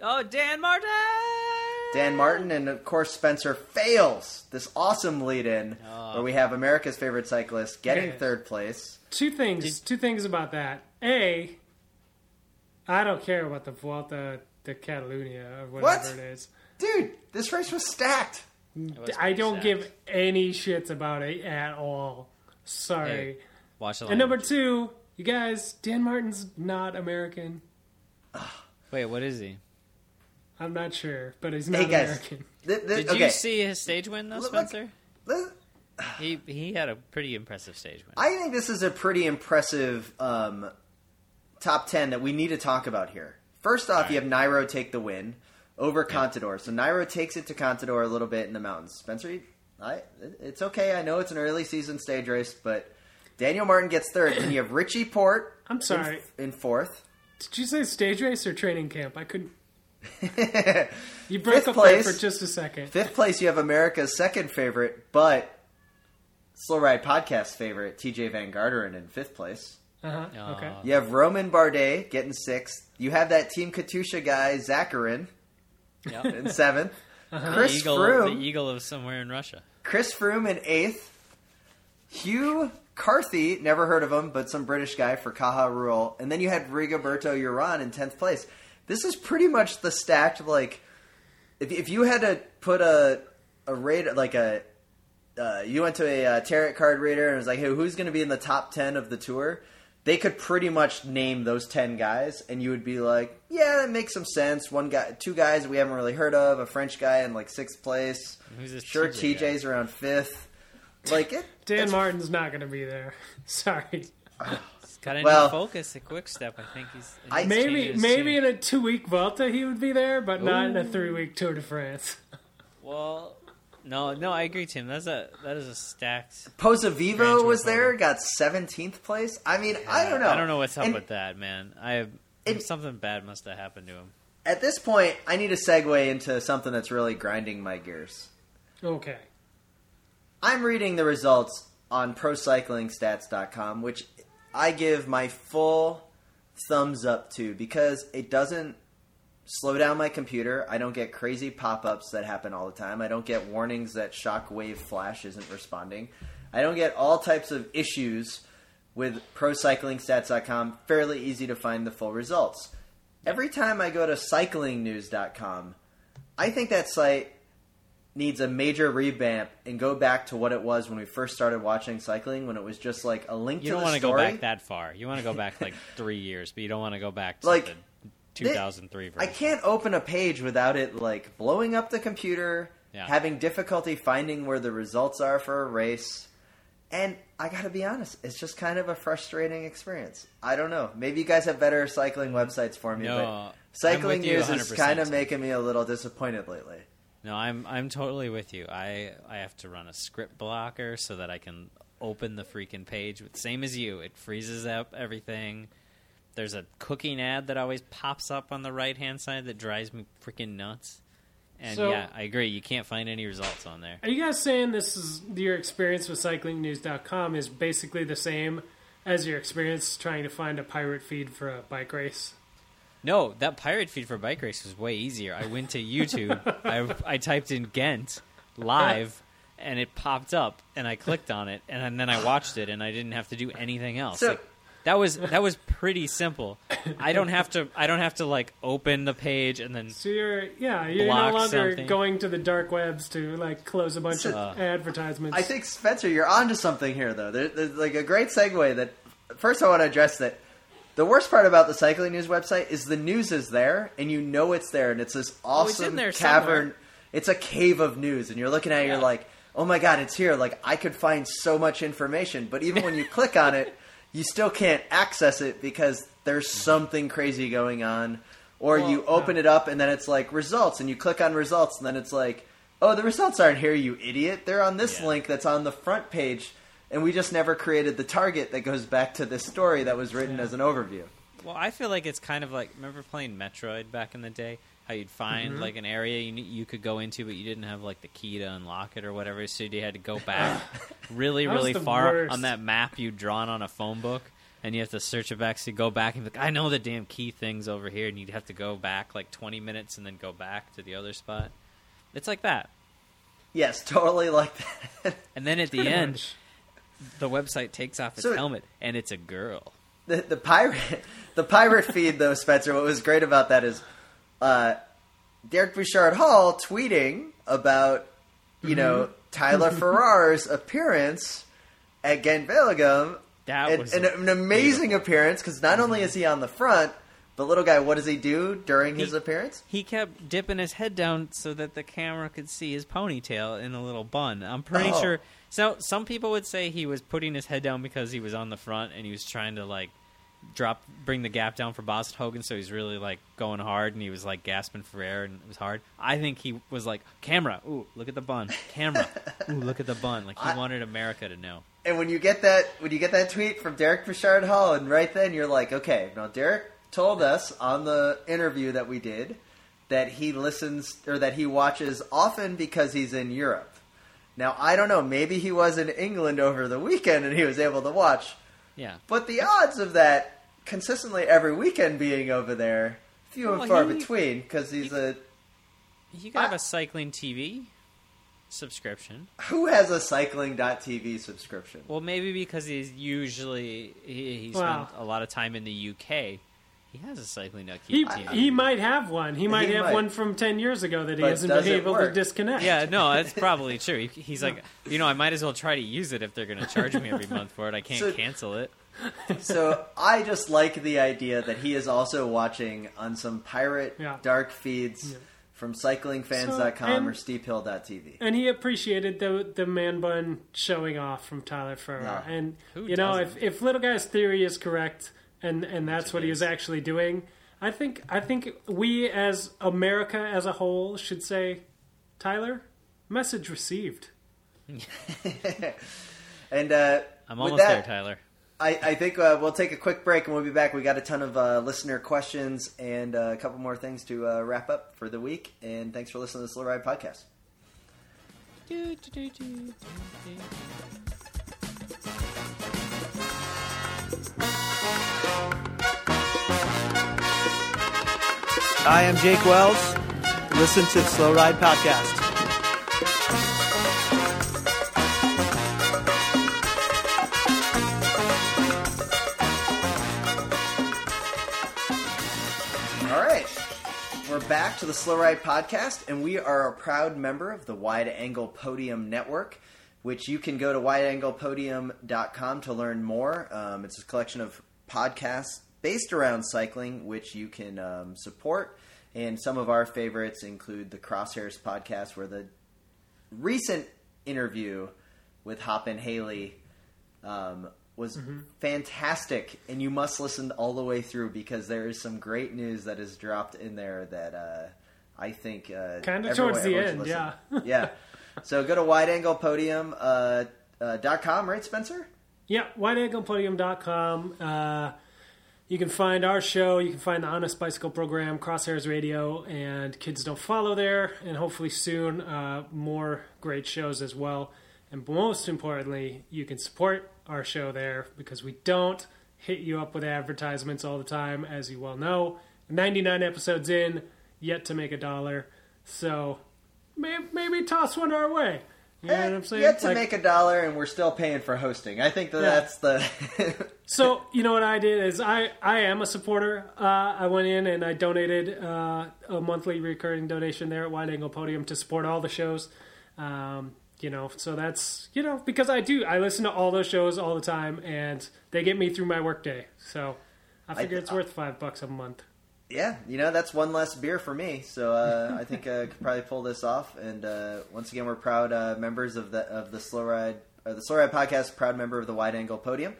Oh, Dan Martin!
Dan Martin, and of course Spencer fails this awesome lead-in
Oh.
where we have America's favorite cyclist getting
Yeah.
third place.
Two things. two things about that. A, I don't care about the Vuelta de Catalunya or whatever
What?
it is.
Dude, this race was stacked.
Was
I don't
sad.
give any shits about it at all. Sorry.
Hey, Watch the
and number two, you guys, Dan Martin's not American.
Wait, what is he?
I'm not sure, but he's not
Hey guys,
American.
th- th-
Did
okay.
you see his stage win though,
Look, look.
Spencer?
Th-
He he had a pretty impressive stage win.
I think this is a pretty impressive um, top ten that we need to talk about here. First off, you have Nairo take the win over Contador. So Nairo takes it to Contador a little bit in the mountains. Spencer, I, it's okay. I know it's an early season stage race, but Daniel Martin gets third. Then you have Richie Porte.
I'm sorry.
In, fourth.
Did you say stage race or training camp? I couldn't. You broke
Fifth
up
place.
there for just a second.
Fifth place, you have America's second favorite, but Slow Ride Podcast favorite, TJ Van Garderen in fifth place.
Uh-huh.
Oh.
Okay.
You have Romain Bardet getting sixth. You have that Team Katusha guy, Zakarin,
Yep.
in seventh.
Uh-huh.
Chris
the eagle,
Froome.
the eagle of somewhere in Russia.
Chris Froome in eighth. Hugh Carthy, never heard of him, but some British guy for Caja Rural. And then you had Rigoberto Uran in tenth place. This is pretty much the stacked like. If if you had to put a a rate like a. Uh, you went to a uh, tarot card reader and it was like, "Hey, who's going to be in the top ten of the tour?" They could pretty much name those ten guys, and you would be like, "Yeah, that makes some sense." One guy, two guys we haven't really heard of, a French guy in like sixth place.
Who's this
Sure,
TJ guy?
TJ's around fifth. Like it.
Dan Martin's not going to be there. Sorry.
He's got a
Well-
new focus at Quick Step. I think he's
I-
Maybe maybe
tune.
in a two week Vuelta he would be there, but not in a three week Tour de France.
Well, no, no, I agree, Tim. That's a that is a stacked. Pozzovivo
was there,
photo.
got seventeenth place. I mean, I don't know.
I don't know what's up
And
with that, man. I
It-
something bad must have happened to him.
At this point, I need a segue into something that's really grinding my gears.
Okay.
I'm reading the results on ProCyclingStats.com, which I give my full thumbs up to because it doesn't slow down my computer. I don't get crazy pop ups that happen all the time. I don't get warnings that shockwave flash isn't responding. I don't get all types of issues with ProCyclingStats.com. Fairly easy to find the full results. Every time I go to CyclingNews.com, I think that site needs a major revamp and go back to what it was when we first started watching cycling, when it was just like a link
You
to
don't want to go back that far. You want to go back like three years, but you don't want to go back to
Like,
the 2003
I
version.
can't open a page without it like blowing up the computer,
Yeah.
having difficulty finding where the results are for a race. And I gotta be honest, it's just kind of a frustrating experience. I don't know. Maybe you guys have better cycling websites for me,
No,
but cycling news is kind of making me a little disappointed lately.
No, I'm I'm totally with you. I I have to run a script blocker so that I can open the freaking page. Same as you, it freezes up everything. There's a cooking ad that always pops up on the right hand side that drives me freaking nuts. And
So-
yeah, I agree. You can't find any results on there.
Are you guys saying this is your experience with cyclingnews.com is basically the same as your experience trying to find a pirate feed for a bike race?
No, that pirate feed for bike race was way easier. I went to YouTube. I, I typed in Ghent live, and it popped up, and I clicked on it, and then I watched it, and I didn't have to do anything else.
So-
Like, that was that was pretty simple. I don't have to. I don't have to like open the page and then.
So you're yeah, you're
Block
no longer
something.
going to the dark webs to like close a bunch
So-
of uh. advertisements.
I think Spencer, you're onto something here, though. There, there's like a great segue. That first, I want to address that. The worst part about the cycling news website is the news is there, and you know it's there, and it's this
Oh, it's
awesome cavern.
somewhere.
It's a cave of news, and you're looking at it,
Yeah.
you're like, "Oh my god, it's here!" Like I could find so much information, but even when you click on it, you still can't access it because there's something crazy going on. Or
Well,
you open
yeah.
it up, and then it's like results, and you click on results, and then it's like, "Oh, the results aren't here, you idiot! They're on this
Yeah.
link that's on the front page." And we just never created the target that goes back to this story that was written
Yeah.
as an overview.
Well, I feel like it's kind of like remember playing Metroid back in the day. How you'd find
Mm-hmm.
like an area you you could go into, but you didn't have like the key to unlock it or whatever, so you had to go back really, really far
worst.
on that map you'd drawn on a phone book, and you have to search it back. So you go back and be like, I know the damn key thing's over here, and you'd have to go back like twenty minutes and then go back to the other spot. It's like that,
Yes, totally like that.
and then at the
Pretty
end,
much.
The website takes off its
So-
helmet, and it's a girl.
the, the pirate the pirate feed though Spencer what was great about that is uh, Derek Bouchard Hall tweeting about you know
Mm-hmm.
Tyler Farrar's appearance at Gent Wevelgem
That was
and an amazing appearance because not only is he on the front but little guy what does he do during his appearance
He kept dipping his head down so that the camera could see his ponytail in a little bun. I'm pretty
Oh.
sure. So some people would say he was putting his head down because he was on the front and he was trying to like drop bring the gap down for Boasson Hagen, so he's really like going hard, and he was like gasping for air, and it was hard. I think he was like, "Camera, ooh, look at the bun. Camera, ooh, look at the bun." Like he
I-
wanted America to know.
And when you get that when you get that tweet from Derek Bouchard Hall, and right then you're like, okay, now Derek told us on the interview that we did that he listens or that he watches often because he's in Europe. Now I don't know, maybe he was in England over the weekend and he was able to watch,
Yeah,
but the odds of that consistently every weekend being over there few and far
he-
between because he's a
you could have
I-
a cycling TV subscription.
who has a cycling.tv subscription.
Well, maybe because he's usually he, he
Wow.
spent a lot of time in the UK. He has a cycling TV.
He, he might have one. He might
He
have
might.
one from 10 years ago that he
But
hasn't been
it
able to disconnect.
Yeah, no, that's probably true. He- He's like, you know, I might as well try to use it if they're going to charge me every month for it. I can't
So-
cancel it.
so I just like the idea that he is also watching on some pirate
Yeah.
dark feeds from cyclingfans.com
So,
or steephill.tv.
And he appreciated the the man bun showing off from Tyler Farrar.
Yeah.
And
Who
you know, if, if little guy's theory is correct, and and that's
it
what he
is.
was actually doing, I think I think we as America as a whole should say, Tyler, message received.
And uh,
I'm
with
almost
that,
there, Tyler.
I, I think uh, we'll take a quick break and we'll be back. We got a ton of uh, listener questions and uh, a couple more things to uh, wrap up for the week. And thanks for listening to the Slow Ride podcast.
Hi, I'm Jake Wells. Listen to the Slow Ride Podcast.
All right. We're back to the Slow Ride Podcast, and we are a proud member of the Wide Angle Podium Network, which you can go to wideanglepodium.com to learn more. Um, it's a collection of podcasts based around cycling, which you can um, support. And some of our favorites include the Crosshairs podcast, where the recent interview with Hop and Haley um, was fantastic, and you must listen all the way through because there is some great news that is dropped in there that uh, I think uh,
Kinda
everyone-
towards the end,
listen. yeah. So go to wideanglepodium uh, uh, dot com, right, Spencer?
Yeah, wideanglepodium.com. Uh, you can find our show. You can find the Honest Bicycle program, Crosshairs Radio, and Kids Don't Follow there. And hopefully soon, uh, more great shows as well. And most importantly, you can support our show there because we don't hit you up with advertisements all the time, as you well know. 99 episodes in, yet to make a dollar. So maybe, maybe toss one our way. You know what I'm saying?
Yet to
Like-
make a dollar, and we're still paying for hosting. I think that
Yeah.
that's the.
So you know what I did is I I am a supporter. Uh, I went in and I donated uh, a monthly recurring donation there at Wide Angle Podium to support all the shows. Um, you know, so that's you know because I do I listen to all those shows all the time and they get me through my workday. So I figure it's worth five bucks a month.
Yeah, you know that's one less beer for me. So uh, I think I could probably pull this off. And uh, once again, we're proud uh, members of the of the Slow Ride, uh, the Slow Ride podcast. Proud member of the Wide Angle Podium.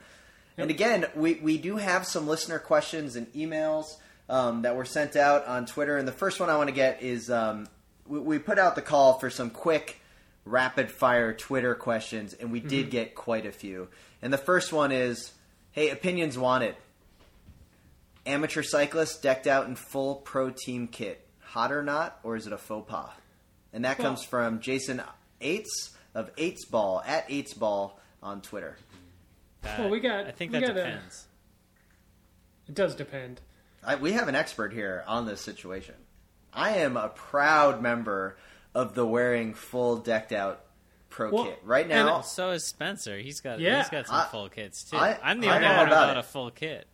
And again, we we do have some listener questions and emails um, that were sent out on Twitter. And the first one I want to get is um, we, we put out the call for some quick, rapid fire Twitter questions, and we did get quite a few. And the first one is, "Hey, opinions wanted." Amateur cyclist decked out in full pro team kit. Hot or not, or is it a faux pas? And that comes from Jason Eights of Eights Ball at Eights Ball on Twitter.
Uh, that-
Well, we got-
I think that
got a-
depends.
It does depend.
I, we have an expert here on this situation. I am a proud member of the wearing full decked out pro
Well,
kit. Right
and
now,
So is Spencer. He's got
Yeah.
he's got some
I-
full kits too.
I-
I, am the
I
only one
about
without
it.
a full kit.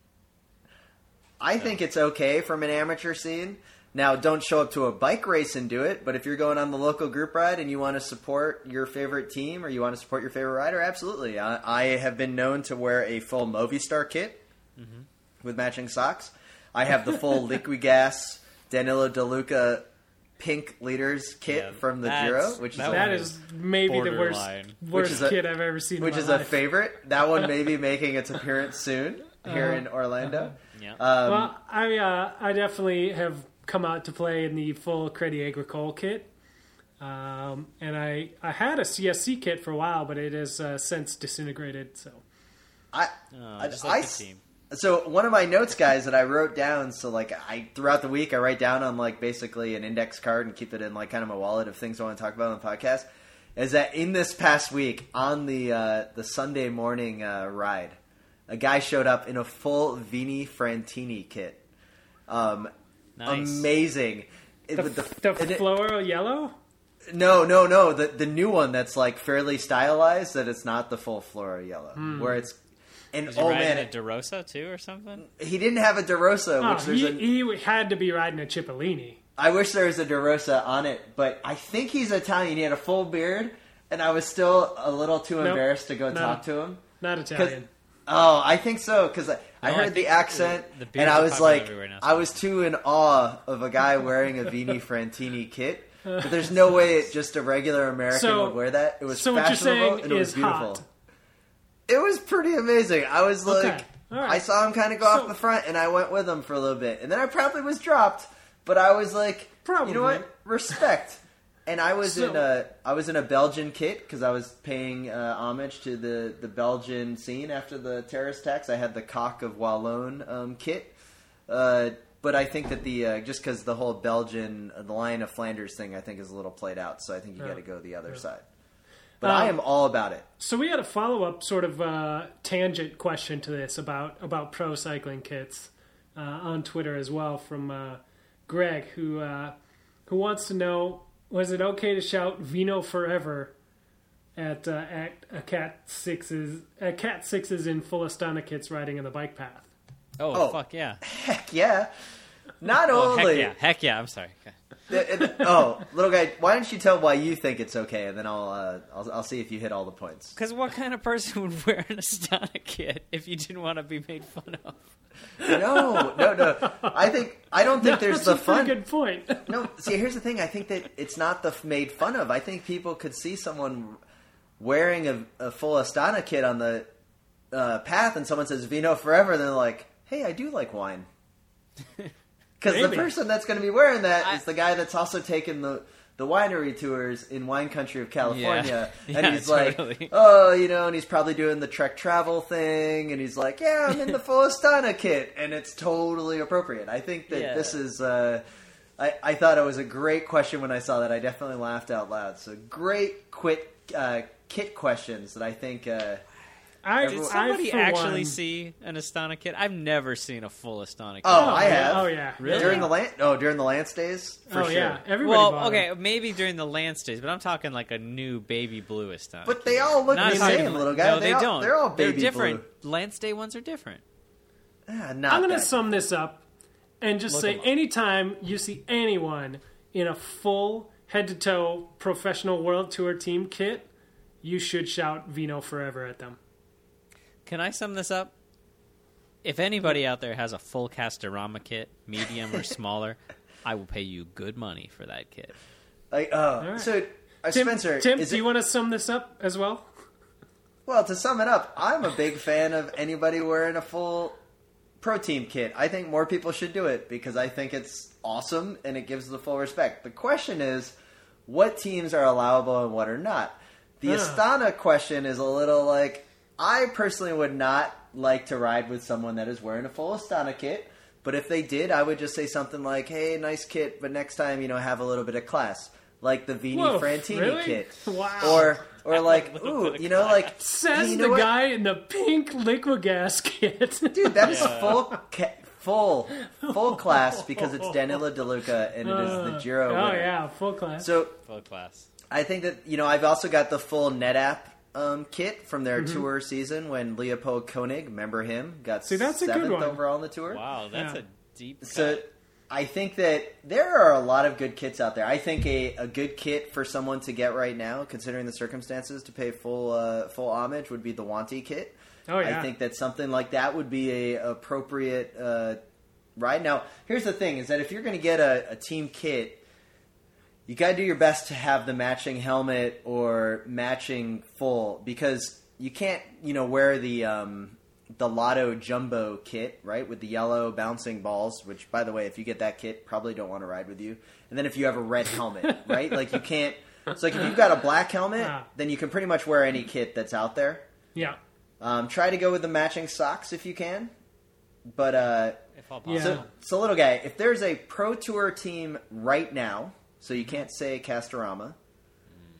I think it's okay from an amateur scene. Now, don't show up to a bike race and do it, but if you're going on the local group ride and you want to support your favorite team or you want to support your favorite rider, absolutely. I, I have been known to wear a full Movistar kit
Mm-hmm.
with matching socks. I have the full Liquigas Danilo Di Luca pink leaders kit
Yeah,
from the Giro, which is
that
a,
is maybe the worst
borderline.
worst
is a-
kid I've ever seen.
which
in
is
my
a favorite. That one may be making its appearance soon. Here in Orlando.
Yeah.
Um,
well, I uh, I definitely have come out to play in the full Credit Agricole kit. Um, and I, I had a CSC kit for a while, but it has uh, since disintegrated. So
I,
Oh,
I-
just like
s-
the team.
So one of my notes, guys, that I wrote down. So like I throughout the week, I write down on like basically an index card and keep it in like kind of my wallet of things I want to talk about on the podcast. Is that in this past week on the uh, the Sunday morning uh, ride, a guy showed up in a full Vini Fantini kit. Um,
Nice.
Amazing. It-
the, the,
and it-
floral yellow.
no, no, no. The the new one that's like fairly stylized. That it's not the full floral yellow,
Hmm.
where it's. And
Was he
oh
riding
man,
a DeRosa too or something?
he didn't have a DeRosa,
Oh,
which
he,
a.
he had to be riding a Cipollini.
I wish there was a DeRosa on it, but I think he's Italian. He had a full beard, and I was still a little too
Nope.
embarrassed to go
No.
talk to him.
Not Italian.
Oh, I think so because I, I
No, I
heard
think
the accent,
the- the
and I was like,
everywhere
I was too in awe of a guy wearing a Vini Fantini kit. But there's no way it, just a regular American
So-
would wear that. It was
so what you're
fashionable
saying
and it was
is
beautiful.
hot.
It was pretty amazing. I was like,
Okay. All right.
I saw him kind of go
So-
off the front, and I went with him for a little bit, and then I probably was dropped. But I was like,
Probably.
you know what? Respect. And I was
So-
in a I was in a Belgian kit because I was paying uh, homage to the, the Belgian scene after the terrorist attacks. I had the cock of Wallon um, kit, uh, but I think that the uh, just because the whole Belgian uh, the Lion of Flanders thing I think is a little played out. So I think you
Yeah.
got to go the other side. But I
Um,
am all about it.
So we had a follow up sort of uh, tangent question to this about about pro cycling kits uh, on Twitter as well from uh, Greg who uh, who wants to know was it okay to shout Vino forever at uh, at a cat sixes a cat sixes in full Astana kits riding in the bike path.
Oh,
Oh.
fuck yeah!
Heck yeah! Not
Oh, heck
only
yeah! Heck yeah! I'm sorry. Okay.
The- it- oh, little guy, why don't you tell why you think it's okay, and then I'll uh, I'll, I'll see if you hit all the points.
Because what kind of person would wear an Astana kit if you didn't want to be made fun of?
No, no, no. I think I don't think there's
That's
the
a
fun.
good point.
No, see, here's the thing. I think that it's not the f- made fun of. I think people could see someone wearing a, a full Astana kit on the uh, path, and someone says "Vino forever," and they're like, "Hey, I do like wine." Because the person that's going to be wearing that is
I-
the guy that's also taken the the winery tours in wine country of California,
Yeah.
and
Yeah,
he's
totally.
like, "Oh, you know," and he's probably doing the Trek travel thing, and he's like, "Yeah, I'm in the full Astana kit," and it's totally appropriate. I think that
Yeah.
this is. Uh, I, I thought it was a great question when I saw that. I definitely laughed out loud. So great quit uh, kit questions that I think. Uh,
I,
Did
I,
somebody
for
actually
one-
see an Astana kit? I've never seen a full Astana kit.
oh,
Oh,
I have.
Oh, yeah.
Really?
During the Lance, oh, during the Lance days, for
oh
sure.
yeah, everybody.
well, okay,
them.
maybe during the Lance days, but I'm talking like a new baby blue Astana.
But
kit.
they all look
Not
the
talking
same, little guy.
No,
They
they,
all-
don't.
they're all baby
different. Lance Day ones are different.
Ah, not
I'm going to
that.
sum this up and just
Look
say
'em up.
anytime you see anyone in a full head to toe professional world tour team kit, you should shout Vino forever at them.
Can I sum this up? If anybody out there has a full Castorama kit, medium or smaller, I will pay you good money for that kit.
Like, oh,
right.
so uh,
Tim,
Spencer,
Tim do
it-
you want to sum this up as well?
Well, to sum it up, I'm a big fan of anybody wearing a full pro team kit. I think more people should do it because I think it's awesome and it gives the full respect. The question is, what teams are allowable and what are not? The
Huh.
Astana question is a little like I personally would not like to ride with someone that is wearing a full Astana kit. But if they did, I would just say something like, "Hey, nice kit, but next time, you know, have a little bit of class." Like the Vini
Whoa,
Fantini
really?
kit,
Wow.
or or like, ooh,
bit of
you know,
class.
like
Says
you know
the
what?
guy in the pink Liquigas kit.
Dude, that is full, ca- full, full class because it's Danilo Di Luca and it is the uh, Giro.
oh
winner.
yeah, full class.
So
Full class.
I think that you know I've also got the full NetApp um, kit from their
Mm-hmm.
tour season when Leopold Koenig, remember him, got
See, that's a good
seventh
one.
overall on the tour.
Wow, that's
Yeah.
a deep.
So. I think that there are a lot of good kits out there. I think a, a good kit for someone to get right now, considering the circumstances, to pay full uh, full homage would be the Wanty kit.
oh yeah.
I think that something like that would be a appropriate uh, ride. Now, here's the thing: is that if you're going to get a, a team kit, you got to do your best to have the matching helmet or matching full because you can't, you know, wear the um, the Lotto Jumbo kit, right, with the yellow bouncing balls. Which, by the way, if you get that kit, probably don't want to ride with you. And then if you have a red helmet, right, like you can't. So like if you've got a black helmet,
Ah.
then you can pretty much wear any kit that's out there.
Yeah.
Um, try to go with the matching socks if you can. But uh,
If all
Yeah.
so, so little guy, if there's a pro tour team right now, so you can't say Castorama,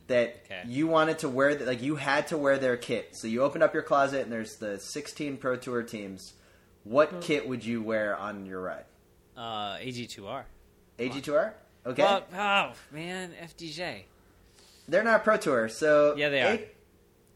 that
Okay.
you wanted to wear, the, like you had to wear their kit. So you opened up your closet and there's the 16 pro tour teams. What kit would you wear on your ride?
Uh, AG2R.
AG2R? Okay,
Well, oh man, FDJ.
they're not pro tour, so
Yeah, they are.
A-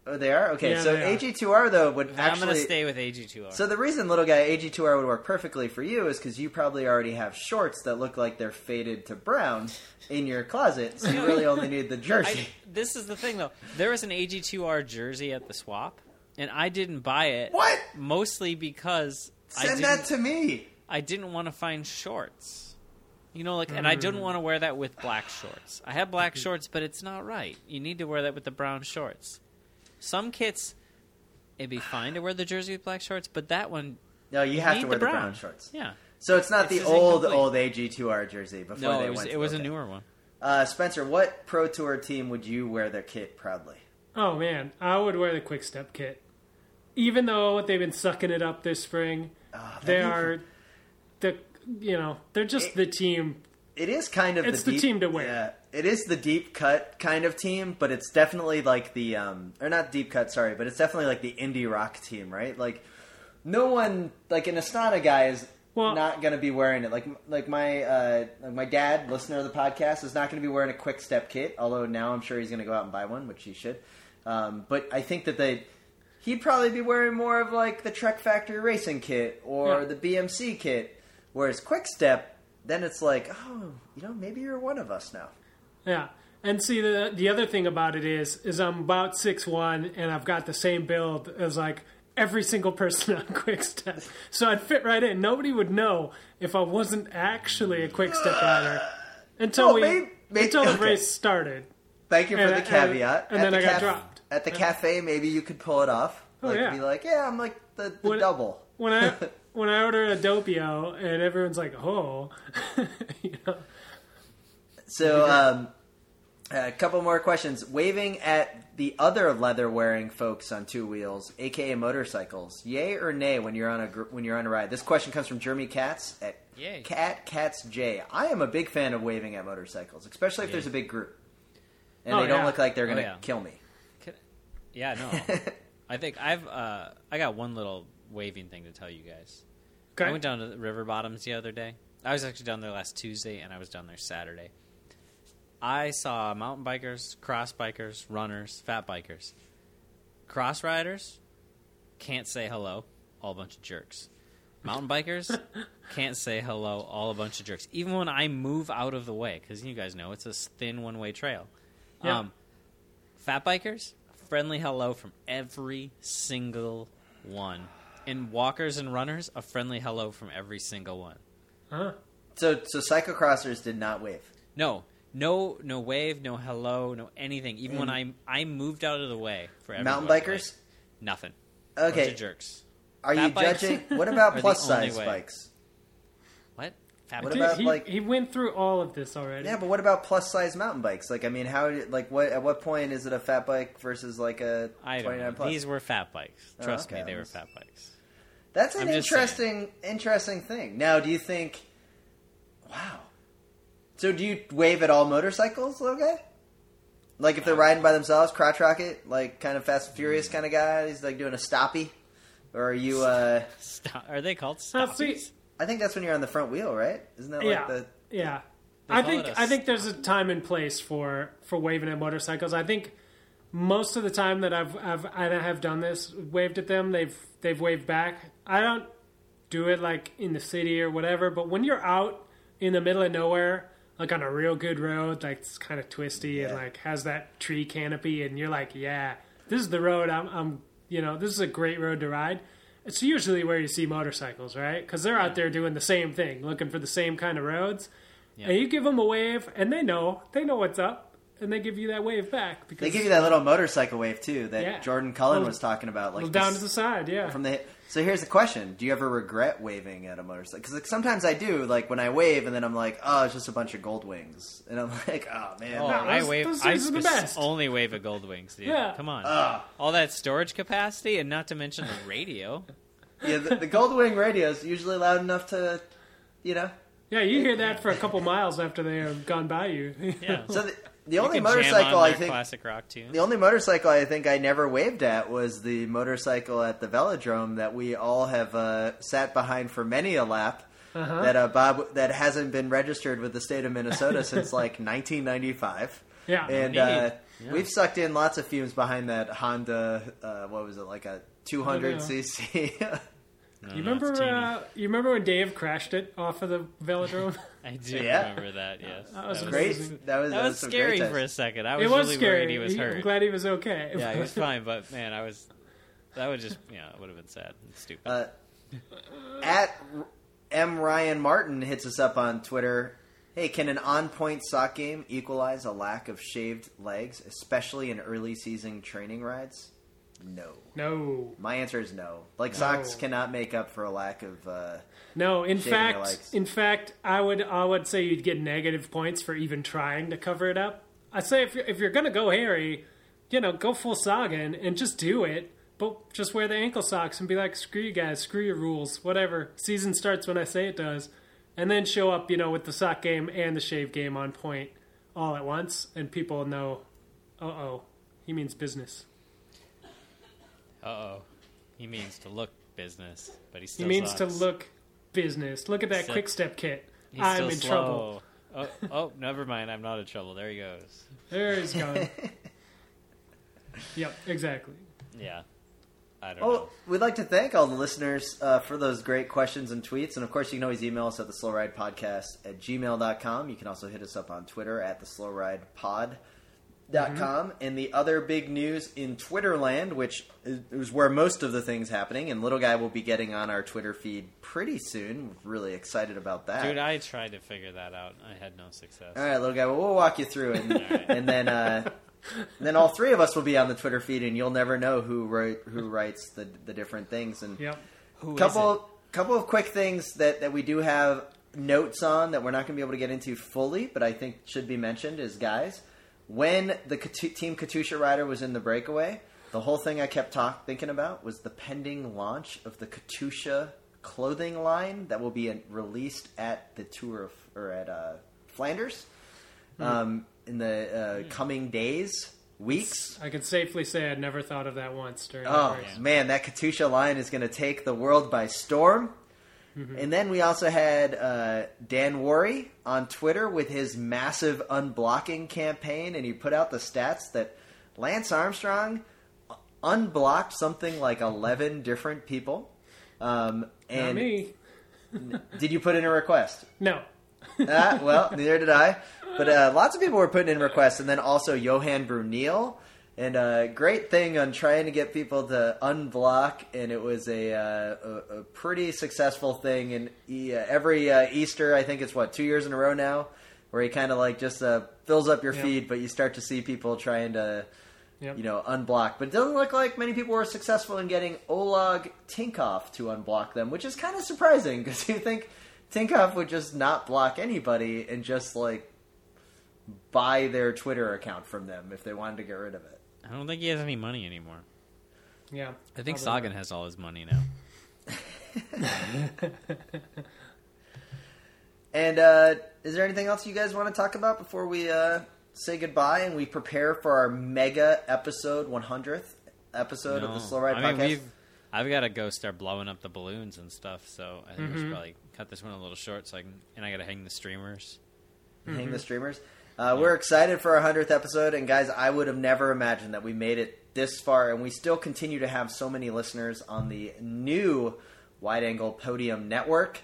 oh, they are. Okay,
Yeah,
so
they are.
AG2R though would
I'm
actually
gonna stay with AG2R.
So the reason little guy AG2R would work perfectly for you is because you probably already have shorts that look like they're faded to brown in your closet, so you really only need the jersey.
I, this is the thing though. There was an AG2R jersey at the swap, and I didn't buy it.
What?
Mostly because I
Send
didn't,
that to me.
I didn't want to find shorts. You know, like, and I
Mm.
didn't want to wear that with black shorts. I have black shorts, but it's not right. You need to wear that with the brown shorts. Some kits, it'd be fine to wear the jersey with black shorts, but that one,
No, you have to wear
the
the
brown.
brown shorts.
yeah.
So it's not
It's
the old
incomplete.
old AG2R jersey before
No,
they
it was
went.
it was
okay.
a newer one.
Uh, Spencer, what pro tour team would you wear their kit proudly?
Oh man, I would wear the quick step kit. Even though they've been sucking it up this spring,
Ah,
they are the you know they're just the team.
It is kind of
It's
the,
the
deep,
team to wear.
It is the deep cut kind of team, but it's definitely like the um or not deep cut, sorry, but it's definitely like the indie rock team, right? Like no one like an Astana guy is
Well-
not going to be wearing it. Like like my uh like my dad, listener of the podcast, is not going to be wearing a quick step kit. Although now I'm sure he's going to go out and buy one, which he should. Um, but I think that they. He'd probably be wearing more of like the Trek Factory Racing kit or
Yeah.
the BMC kit, whereas Quick Step, then it's like, oh, you know, maybe you're one of us now.
Yeah, and see the the other thing about it is is I'm about six one and I've got the same build as like every single person on Quickstep. so I'd fit right in. Nobody would know if I wasn't actually a Quickstep rider until we
may- may-
until the
okay.
race started.
Thank you for
And-
the caveat.
and
At
then
the
I got dropped.
At the cafe, maybe you could pull it off.
Oh,
like,
yeah.
Be like, yeah, I'm like the, the
When-
double.
when I when I order a Doppio and everyone's like, "Oh," you know,
So, um, a couple more questions. Waving at the other leather-wearing folks on two wheels, aka motorcycles, yay or nay when you're on a gr- when you're on a ride? This question comes from Jeremy Katz at
Yay.
Cat Cats J. I am a big fan of waving at motorcycles, especially if
Yay.
there's a big group and
Oh,
they don't
yeah.
look like they're
Oh,
gonna
yeah.
kill me.
Can- Yeah, no. I think I've uh, I got one little waving thing to tell you guys. I went down to the River Bottoms the other day. I was actually down there last Tuesday, and I was down there Saturday. I saw mountain bikers, cross bikers, runners, fat bikers. Cross riders can't say hello, all a bunch of jerks. Mountain bikers can't say hello, all a bunch of jerks. Even when I move out of the way, because you guys know it's a thin one way trail.
Yeah.
Um, fat bikers, friendly hello from every single one. And walkers and runners, a friendly hello from every single one.
huh?
So, so cyclocrossers did not wave.
No, no, no wave, no hello, no anything. Even when mm-hmm. I
And-
I moved out of the way for everybody,
Mountain bikers.
like, nothing. Bunch
Okay,
of jerks.
are you
bikes
judging? What about plus size
way.
bikes?
What? Fat
What
Dude,
about,
he,
like-
he went through all of this already.
Yeah, but what about plus size mountain bikes? Like, I mean, how? Like, what? At what point is it a fat bike versus like a
I don't
twenty plus?
These were fat bikes.
Oh,
Trust
okay.
me, they were fat bikes.
That's an
I'm just
interesting, interesting thing. Now, do you think? Wow. So, do you wave at all motorcycles, little guy? Like, if they're riding by themselves, crotch rocket, like kind of Fast and Furious kind of guy. He's like doing a stoppy, or are you? uh
Stop. Are they called stoppies?
I think that's when you're on the front wheel, right? Isn't that like
yeah,
the?
yeah.
They
I think
it a
I
s-
think there's a time and place for for waving at motorcycles. I think most of the time that I've I've I have done this, waved at them, they've they've waved back. I don't do it like in the city or whatever, but when you're out in the middle of nowhere, like on a real good road, like it's kind of twisty and like has that tree canopy, and you're like, yeah, this is the road. I'm, I'm you know, this is a great road to ride. It's usually where you see motorcycles, right? Because they're out there doing the same thing, looking for the same kind of roads.
Yeah.
And you give them a wave, and they know they know what's up, and they give you that wave back because
They give you that little motorcycle wave too that
Yeah.
Jordan Cullen was talking about, like
little down
this-
to the side. Yeah,
from the. So here's the question: Do you ever regret waving at a motorcycle? Because like, sometimes I do. Like when I wave, and then I'm like, oh, it's just a bunch of gold wings, and I'm like, oh man,
Oh,
No,
I
those-
wave.
those
I
things are the best.
only wave at Gold Wings, dude.
Yeah.
Come on.
Ugh.
All that storage capacity, and not to mention the radio.
yeah, the, the gold wing radio is usually loud enough to, you know.
yeah. You hear that for a couple miles after they have gone by you.
Yeah.
So the, the
You
only motorcycle
on
I think
classic rock tune.
The only motorcycle I think I never waved at was the motorcycle at the velodrome that we all have uh, sat behind for many a lap.
Uh-huh.
That uh, Bob that hasn't been registered with the state of Minnesota since like 1995,
yeah,
and uh,
Yeah.
we've sucked in lots of fumes behind that Honda. Uh, what was it like a 200 cc?
You
no,
remember? Uh, you remember when Dave crashed it off of the velodrome?
I do
Yeah.
remember that. Yes,
That was
great.
amazing.
That was
That was
some
scary
great
for a second. I was,
it was
really
scary.
worried he was
He- I'm
hurt.
glad he was okay.
Yeah, he was fine, but man, I was. That would just yeah, it would have been sad and stupid.
Uh, at M Ryan Martin hits us up on Twitter. Hey, can an on-point sock game equalize a lack of shaved legs, especially in early season training rides? No.
no,
My answer is no. Like
No.
socks cannot make up for a lack of. Uh,
no. In fact, in fact, I would I would say you'd get negative points for even trying to cover it up. I say if you're, if you're gonna go hairy, you know, go full Sagan and just do it. But just wear the ankle socks and be like, screw you guys, screw your rules, whatever. Season starts when I say it does, and then show up, you know, with the sock game and the shave game on point all at once, and people know, uh oh, he means business.
Uh oh, he means to look business, but he
He
still.
means to look business. Look at that
Still-
quick step kit.
He's
I'm
still
in
slow.
trouble.
Oh, oh, never mind. I'm not in trouble. There he goes.
There he's gone. yep, exactly.
Yeah, I don't
oh,
know.
we'd like to thank all the listeners uh, for those great questions and tweets. And of course, you can always email us at the slow ride podcast at gmail.com. You can also hit us up on Twitter at the slow ride pod. Dot com and the other big news in Twitter land, which is, is where most of the things happening, and little guy will be getting on our Twitter feed pretty soon. Really excited about that.
Dude, I tried to figure that out. I had no success.
All right, little guy. Well, we'll walk you through it, and,
right.
and then uh, then all three of us will be on the Twitter feed, and you'll never know who wrote who writes the the different things. And
Yep.
Who is
couple couple of quick things that that we do have notes on that we're not going to be able to get into fully, but I think should be mentioned is guys. When the Katu- Team Katusha rider was in the breakaway, the whole thing I kept talk, thinking about was the pending launch of the Katusha clothing line that will be released at the Tour of or at uh, Flanders um, in the uh, coming days, weeks.
I can safely say I'd never thought of that once during
Oh man, that Katusha line is going to take the world by storm. And then we also had uh, Dan Wuori on Twitter with his massive unblocking campaign, and he put out the stats that Lance Armstrong unblocked something like eleven different people. Um,
Not
and
me.
did you put in a request?
No.
ah, well, neither did I. But uh, lots of people were putting in requests, and then also Johan Bruyneel. And a great thing on trying to get people to unblock, and it was a uh, a, a pretty successful thing. And he, uh, every uh, Easter, I think it's what two years in a row now, where he kind of like just uh, fills up your
Yep.
feed, but you start to see people trying to
Yep.
you know, unblock. But it doesn't look like many people were successful in getting Oleg Tinkoff to unblock them, which is kind of surprising because you think Tinkoff would just not block anybody and just like buy their Twitter account from them if they wanted to get rid of it.
I don't think he has any money anymore.
Yeah.
I think
Probably
Sagan has all his money now.
And uh, is there anything else you guys want to talk about before we uh, say goodbye and we prepare for our mega episode 100th episode of the Slow Ride
I mean,
podcast?
we've. I've got to go start blowing up the balloons and stuff, so I think we
Mm-hmm.
should probably cut this one a little short. So I can, and I got to hang the streamers.
hang the streamers. Uh, We're excited for our hundredth episode, and guys, I would have never imagined that we made it this far, and we still continue to have so many listeners on the new Wide Angle Podium Network,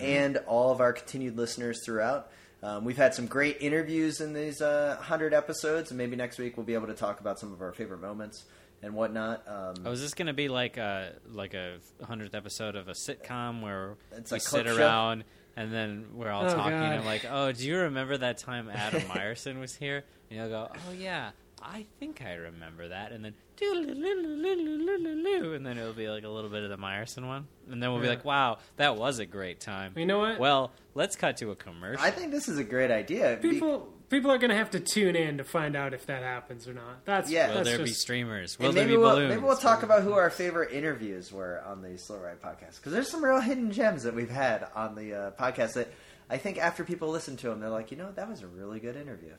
and all of our continued listeners throughout. Um, we've had some great interviews in these uh, hundred episodes, and maybe next week we'll be able to talk about some of our favorite moments and whatnot. Um,
Oh, is this going to be like a like a hundredth episode of a sitcom where we sit
around? show?
And then we're all
Oh,
talking.
God.
And I'm like, "Oh, do you remember that time Adam Myerson was here?" And he'll go, "Oh yeah, I think I remember that." And then "Doo-loo-loo-loo-loo-loo-loo-loo," and then it'll be like a little bit of the Myerson one, and then we'll be
Yeah.
like, "Wow, that was a great time."
You know what?
Well, let's cut to a commercial.
I think this is a great idea. Be-
people people are going to have to tune in to find out if that happens or not. That's
Yeah.
Will
That's
there be streamers? Will there
maybe
be
we'll
balloons?
maybe we'll talk about who our favorite interviews were on the Slow Ride podcast because there's some real hidden gems that we've had on the uh, podcast that I think after people listen to them, they're like, you know, that was a really good interview.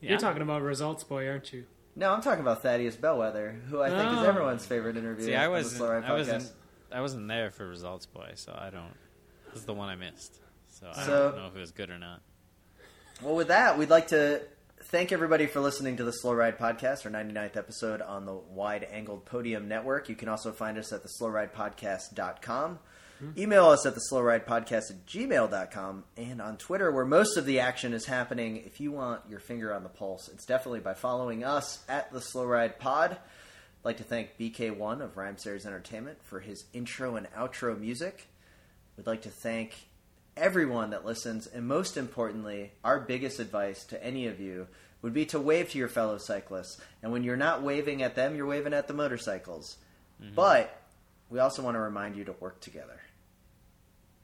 Yeah.
You're talking about results, boy, aren't you?
No, I'm talking about Thaddeus Bellwether, who I think is
Oh.
everyone's favorite interview.
See, I
on the
wasn't.
Slow Ride
I wasn't.
podcast.
I wasn't there for Results Boy, so I don't. This is the one I missed. So, I don't know if it was good or not.
Well, with that, we'd like to thank everybody for listening to the Slow Ride Podcast, our 99th episode on the Wide Angled Podium Network. You can also find us at the slowridepodcast.com. Hmm. Email us at the slowridepodcast at gmail.com and on Twitter, where most of the action is happening. If you want your finger on the pulse, it's definitely by following us at the Slow Ride Pod. I'd like to thank BK1 of Rhyme Series Entertainment for his intro and outro music. We'd like to thank everyone that listens, and most importantly, our biggest advice to any of you would be to wave to your fellow cyclists. And when you're not waving at them, you're waving at the motorcycles. Mm-hmm. But we also want to remind you to work together.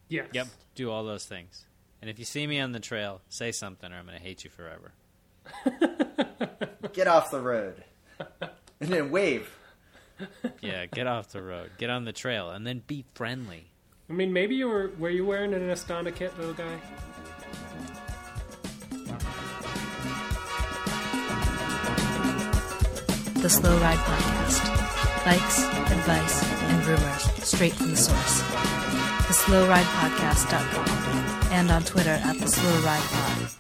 Yes.
Yep, do all those things. And if you see me on the trail, say something, or I'm going to hate you forever.
Get off the road. And then wave.
Yeah, get off the road, get on the trail, and then be friendly.
I mean, maybe you were. Were you wearing an Astana kit, little guy?
The Slow Ride Podcast. bikes, advice, and rumors straight from the source. TheSlowRidePodcast.com and on Twitter at The Slow Ride Pod.